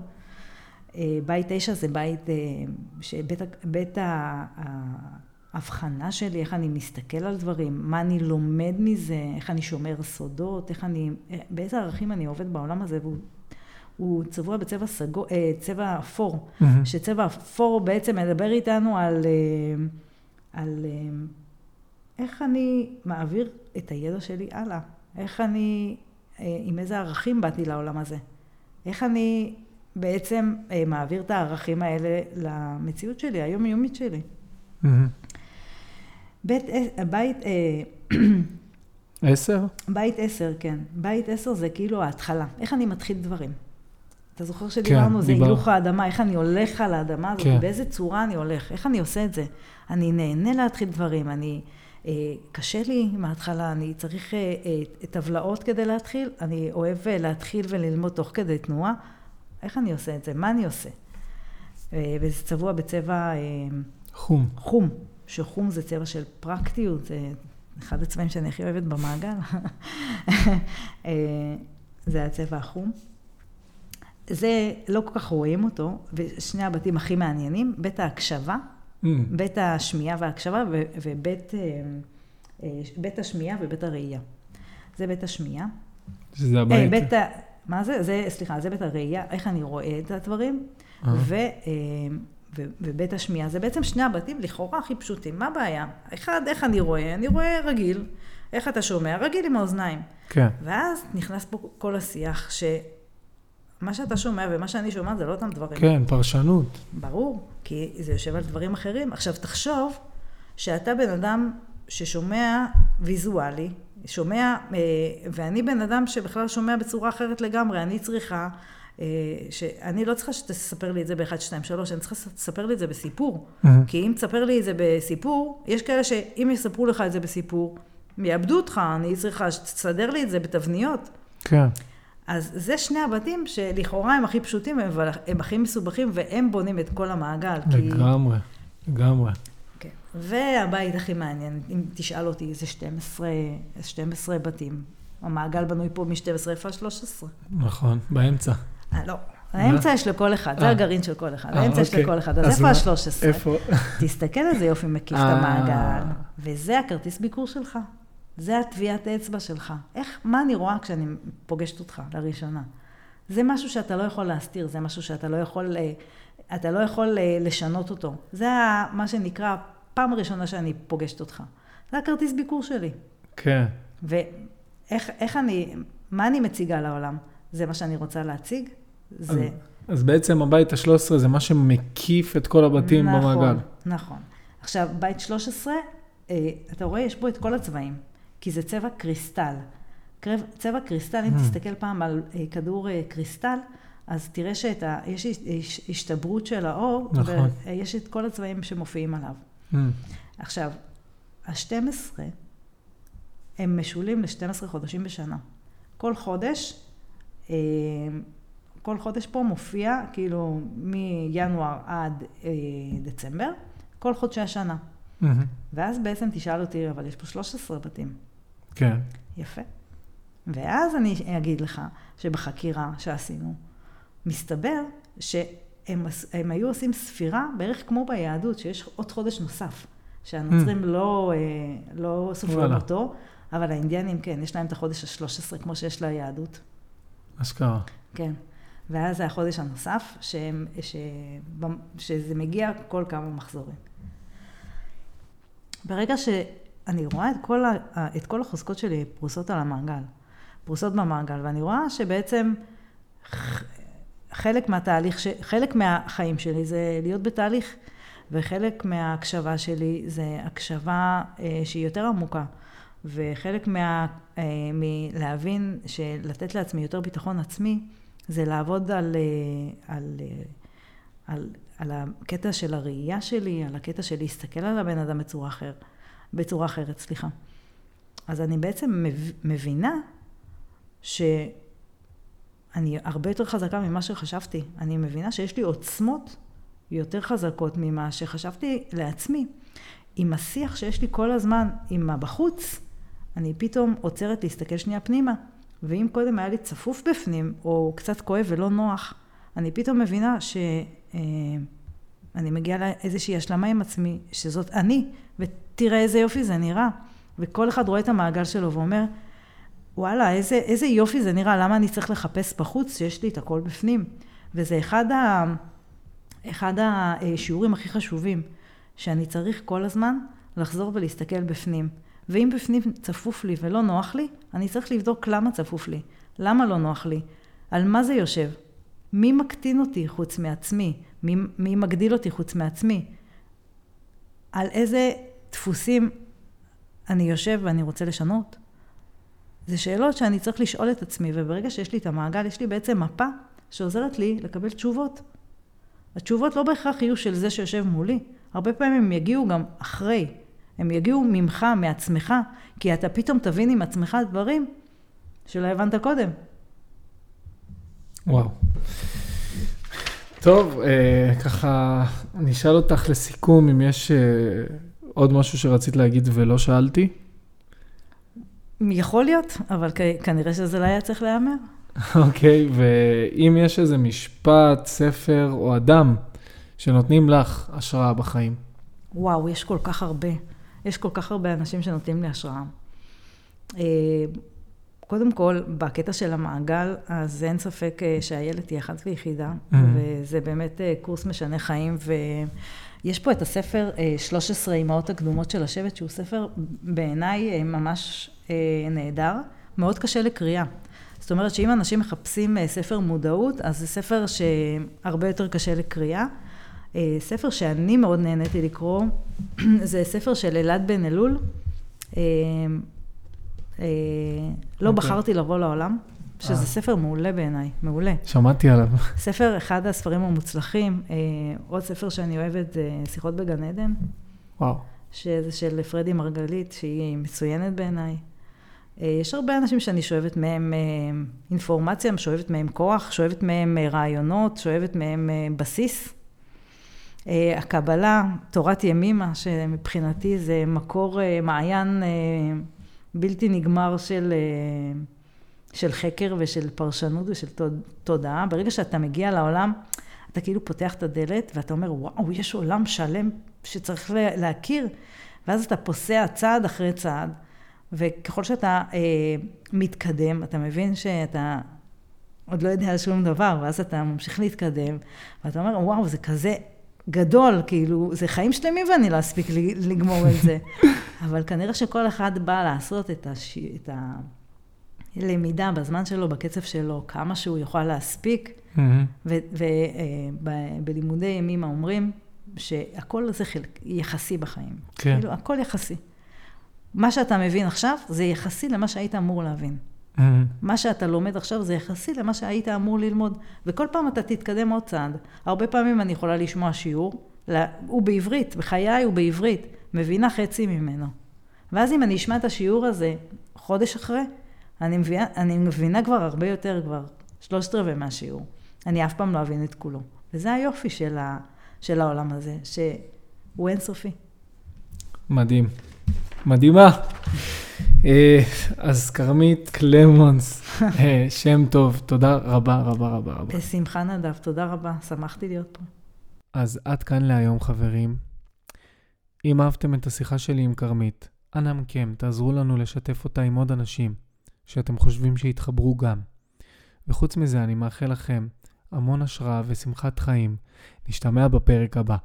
בית תשע זה בית, שבית בית ההבחנה שלי, איך אני מסתכל על דברים, מה אני לומד מזה, איך אני שומר סודות, איך אני, באיזה ערכים אני עובד בעולם הזה, והוא הוא צבוע בצבע סגו, צבע אפור, מהמם. שצבע אפור בעצם מדבר איתנו על, על איך אני מעביר את הידע שלי הלאה, איך אני, עם איזה ערכים באתי לעולם הזה, איך אני בעצם מעביר את הערכים האלה למציאות שלי, היומיומית שלי. מהמם. בית, בית, עשר? בית עשר, כן. בית עשר זה כאילו ההתחלה. איך אני מתחיל דברים. אתה זוכר שדיברנו, כן, זה דיבר. הילוך האדמה, איך אני הולך על האדמה הזאת, כן. באיזה צורה אני הולך, איך אני עושה את זה. אני נהנה להתחיל דברים, אני, אה, קשה לי מההתחלה, אני צריך אה, אה, טבלאות כדי להתחיל, אני אוהב אה, להתחיל וללמוד תוך כדי תנועה. איך אני עושה את זה? מה אני עושה? אה, וזה צבוע בצבע אה, חום. חום, שחום זה צבע של פרקטיות, זה אחד הצבעים שאני הכי אוהבת במעגל. [LAUGHS] אה, זה הצבע החום. זה, לא כל כך רואים אותו, ושני הבתים הכי מעניינים, בית ההקשבה, מהמם. בית השמיעה וההקשבה, ו- ובית אה, אה, בית השמיעה ובית הראייה. זה בית השמיעה. שזה הבית. בית ה... מה זה? זה, סליחה, זה בית הראייה, איך אני רואה את הדברים, אה. ו, ובית השמיעה. זה בעצם שני הבתים לכאורה הכי פשוטים. מה הבעיה? אחד, איך אני רואה? אני רואה רגיל. איך אתה שומע? רגיל עם האוזניים. כן. ואז נכנס פה כל השיח, שמה שאתה שומע ומה שאני שומעת זה לא אותם דברים. כן, פרשנות. ברור, כי זה יושב על דברים אחרים. עכשיו, תחשוב שאתה בן אדם ששומע ויזואלי, שומע, אה, ואני בן אדם שבכלל שומע בצורה אחרת לגמרי. אני צריכה, שאני לא צריכה שתספר לי את זה ב-1, 2, 3, אני צריכה שתספר לי את זה בסיפור. מהמם. כי אם תספר לי את זה בסיפור, יש כאלה שאם יספרו לך את זה בסיפור, יאבדו אותך, אני צריכה שתסדר לי את זה בתבניות. כן. אז זה שני הבתים שלכאורה הם הכי פשוטים, אבל הם הכי מסובכים, והם בונים את כל המעגל. כי... לגמרי. לגמרי. כן. והבית הכי מעניין, אם תשאל אותי, זה 12, 12 בתים. המעגל בנוי פה מ-12, איפה ה-13? נכון. באמצע. אה, לא. האמצע יש לכל אחד, זה אה. הגרעין של כל אחד. אה, האמצע יש אוקיי. לכל אחד. אז איפה מה? ה-13? איפה? [LAUGHS] תסתכל איזה יופי מקיף את. המעגל. וזה הכרטיס ביקור שלך. זה הטביעת האצבע שלך. איך, מה אני רואה כשאני פוגשת אותך לראשונה? זה משהו שאתה לא יכול להסתיר, זה משהו שאתה לא יכול, אתה לא יכול לשנות אותו. זה מה שנקרא, פעם ראשונה שאני פוגשת אותך. זה הכרטיס ביקור שלי. כן. ואיך איך אני, מה אני מציגה לעולם? זה מה שאני רוצה להציג? זה... אז בעצם הבית ה-13 זה מה שמקיף את כל הבתים נכון, במעגל. נכון. עכשיו, בית 13, אה, אתה רואה, יש בו את כל הצבעים, כי זה צבע קריסטל. צבע קריסטל, אם Mm. תסתכל פעם על אה, כדור אה, קריסטל, אז תראה שיש השתברות של האור, נכון. ויש את כל הצבעים שמופיעים עליו. מהמם. עכשיו, ה-12, הם משולים ל-12 חודשים בשנה. כל חודש, כל חודש פה מופיע, כאילו, מינואר עד אה, דצמבר, כל חודשי השנה. מהמם. ואז בעצם תשאל אותי, אבל יש פה 13 בתים. כן. יפה. ואז אני אגיד לך שבחקירה שעשינו, מסתבר שהם הם היו עושים ספירה בערך כמו ביהדות, שיש עוד חודש נוסף. שהנוצרים לא, אה, לא סופרים. אותו, אבל האינדיאנים כן, יש להם את החודש ה-13, כמו שיש ליהדות. אשכרה. כן. ואז זה החודש הנוסף, שהם, ש, שזה מגיע כל כמה מחזורים. ברגע שאני רואה את כל, ה, את כל החוזקות שלי פרוסות על המעגל, פרוסות במעגל, ואני רואה שבעצם חלק מהתהליך, ש, חלק מהחיים שלי זה להיות בתהליך, וחלק מההקשבה שלי זה הקשבה אה, שהיא יותר עמוקה. וחלק מה... אה, מלהבין שלתת לעצמי יותר ביטחון עצמי, זה לעבוד על, אה, על, אה, על, על הקטע של הראייה שלי, על הקטע של להסתכל על הבן אדם בצורה, אחר, בצורה אחרת, סליחה. אז אני בעצם מב- מבינה שאני הרבה יותר חזקה ממה שחשבתי. אני מבינה שיש לי עוצמות יותר חזקות ממה שחשבתי לעצמי. עם השיח שיש לי כל הזמן עם הבחוץ, אני פתאום עוצרת להסתכל שנייה פנימה. ואם קודם היה לי צפוף בפנים, או קצת כואב ולא נוח, אני פתאום מבינה שאני מגיעה לאיזושהי השלמה עם עצמי, שזאת אני, ותראה איזה יופי זה נראה. וכל אחד רואה את המעגל שלו ואומר, וואלה, איזה, איזה יופי זה נראה, למה אני צריך לחפש בחוץ שיש לי את הכל בפנים? וזה אחד, ה, אחד השיעורים הכי חשובים, שאני צריך כל הזמן לחזור ולהסתכל בפנים. ואם בפנים צפוף לי ולא נוח לי, אני צריך לבדוק למה צפוף לי, למה לא נוח לי, על מה זה יושב, מי מקטין אותי חוץ מעצמי, מי, מי מגדיל אותי חוץ מעצמי, על איזה דפוסים אני יושב ואני רוצה לשנות. זה שאלות שאני צריך לשאול את עצמי, וברגע שיש לי את המעגל, יש לי בעצם מפה שעוזרת לי לקבל תשובות. התשובות לא בהכרח יהיו של זה שיושב מולי, הרבה פעמים הם יגיעו גם אחרי. הם יגיעו ממך, מעצמך, כי אתה פתאום תבין עם עצמך דברים שלא הבנת קודם. וואו. טוב, אה, ככה, אני אשאל אותך לסיכום אם יש אה, עוד משהו שרצית להגיד ולא שאלתי. יכול להיות, אבל כ- כנראה שזה לא היה צריך להיאמר. [LAUGHS] אוקיי, ואם יש איזה משפט, ספר או אדם שנותנים לך השראה בחיים. וואו, יש כל כך הרבה. יש כל כך הרבה אנשים שנותנים לי השראה. אה, קודם כל, בקטע של המעגל, אז אין ספק אה, שהילד היא אחת ויחידה, Mhm. וזה באמת אה, קורס משנה חיים, ויש פה את הספר אה, 13 אמהות הקדומות של השבט, שהוא ספר בעיניי ממש נהדר, מאוד קשה לקריאה. זאת אומרת שאם אנשים מחפשים ספר מודעות, אז זה ספר שהרבה יותר קשה לקריאה. אה, ספר שאני מאוד נהניתי לקרוא, [CLEARS THROAT] זה ספר של אלעד בן אלול. אה, אה, לא אוקיי. בחרתי לבוא לעולם, שזה. ספר מעולה בעיניי, מעולה. שמעתי עליו. [LAUGHS] ספר, אחד הספרים המוצלחים, עוד ספר שאני אוהבת שיחות בגן עדן, וואו. שזה של פרדי מרגלית, שהיא מצוינת בעיניי. יש הרבה אנשים שאני שואבת מהם אינפורמציה, שואבת מהם כוח, שואבת מהם רעיונות, שואבת מהם בסיס. אה, הקבלה, תורת ימימה, שמבחינתי זה מקור אה, מעיין אה, בלתי נגמר של, של חקר ושל פרשנות ושל תוד- תודעה. ברגע שאתה מגיע לעולם, אתה כאילו פותח את הדלת ואתה אומר, וואו, יש עולם שלם שצריך לה- להכיר. ואז אתה פוסע צעד אחרי צעד, וככל שאתה אה, מתקדם, אתה מבין שאתה עוד לא יודע שום דבר, ואז אתה ממשיך להתקדם, ואתה אומר, וואו, זה כזה גדול, כאילו, זה חיים שלמים ואני לא אספיק לגמור את זה. [LAUGHS] אבל כנראה שכל אחד בא לעשות את, הש... את הלמידה בזמן שלו, בקצב שלו, כמה שהוא יוכל להספיק. ובלימודי ימימה אומרים שהכל זה חלק, יחסי בחיים. כן. כאילו, הכל יחסי. מה שאתה מבין עכשיו, זה יחסי למה שהיית אמור להבין. מהמם. מה שאתה לומד עכשיו זה יחסי למה שהיית אמור ללמוד. וכל פעם אתה תתקדם עוד צעד. הרבה פעמים אני יכולה לשמוע שיעור, הוא בעברית, בחיי הוא בעברית, מבינה חצי ממנו. ואז אם אני אשמע את השיעור הזה חודש אחרי, אני מבינה, אני מבינה כבר הרבה יותר, כבר שלושת רבעי מהשיעור. אני אף פעם לא אבין את כולו. וזה היופי של, ה, של העולם הזה, שהוא אינסופי. מדהים. מדהימה. אה, אז כרמית קלמונס, אה, שם טוב, תודה רבה רבה רבה רבה. בשמחה נדב, תודה רבה, שמחתי להיות פה. אז עד כאן להיום חברים. אם אהבתם את השיחה שלי עם כרמית, אנא מכם, תעזרו לנו לשתף אותה עם עוד אנשים שאתם חושבים שיתחברו גם. וחוץ מזה, אני מאחל לכם המון השראה ושמחת חיים. נשתמע בפרק הבא.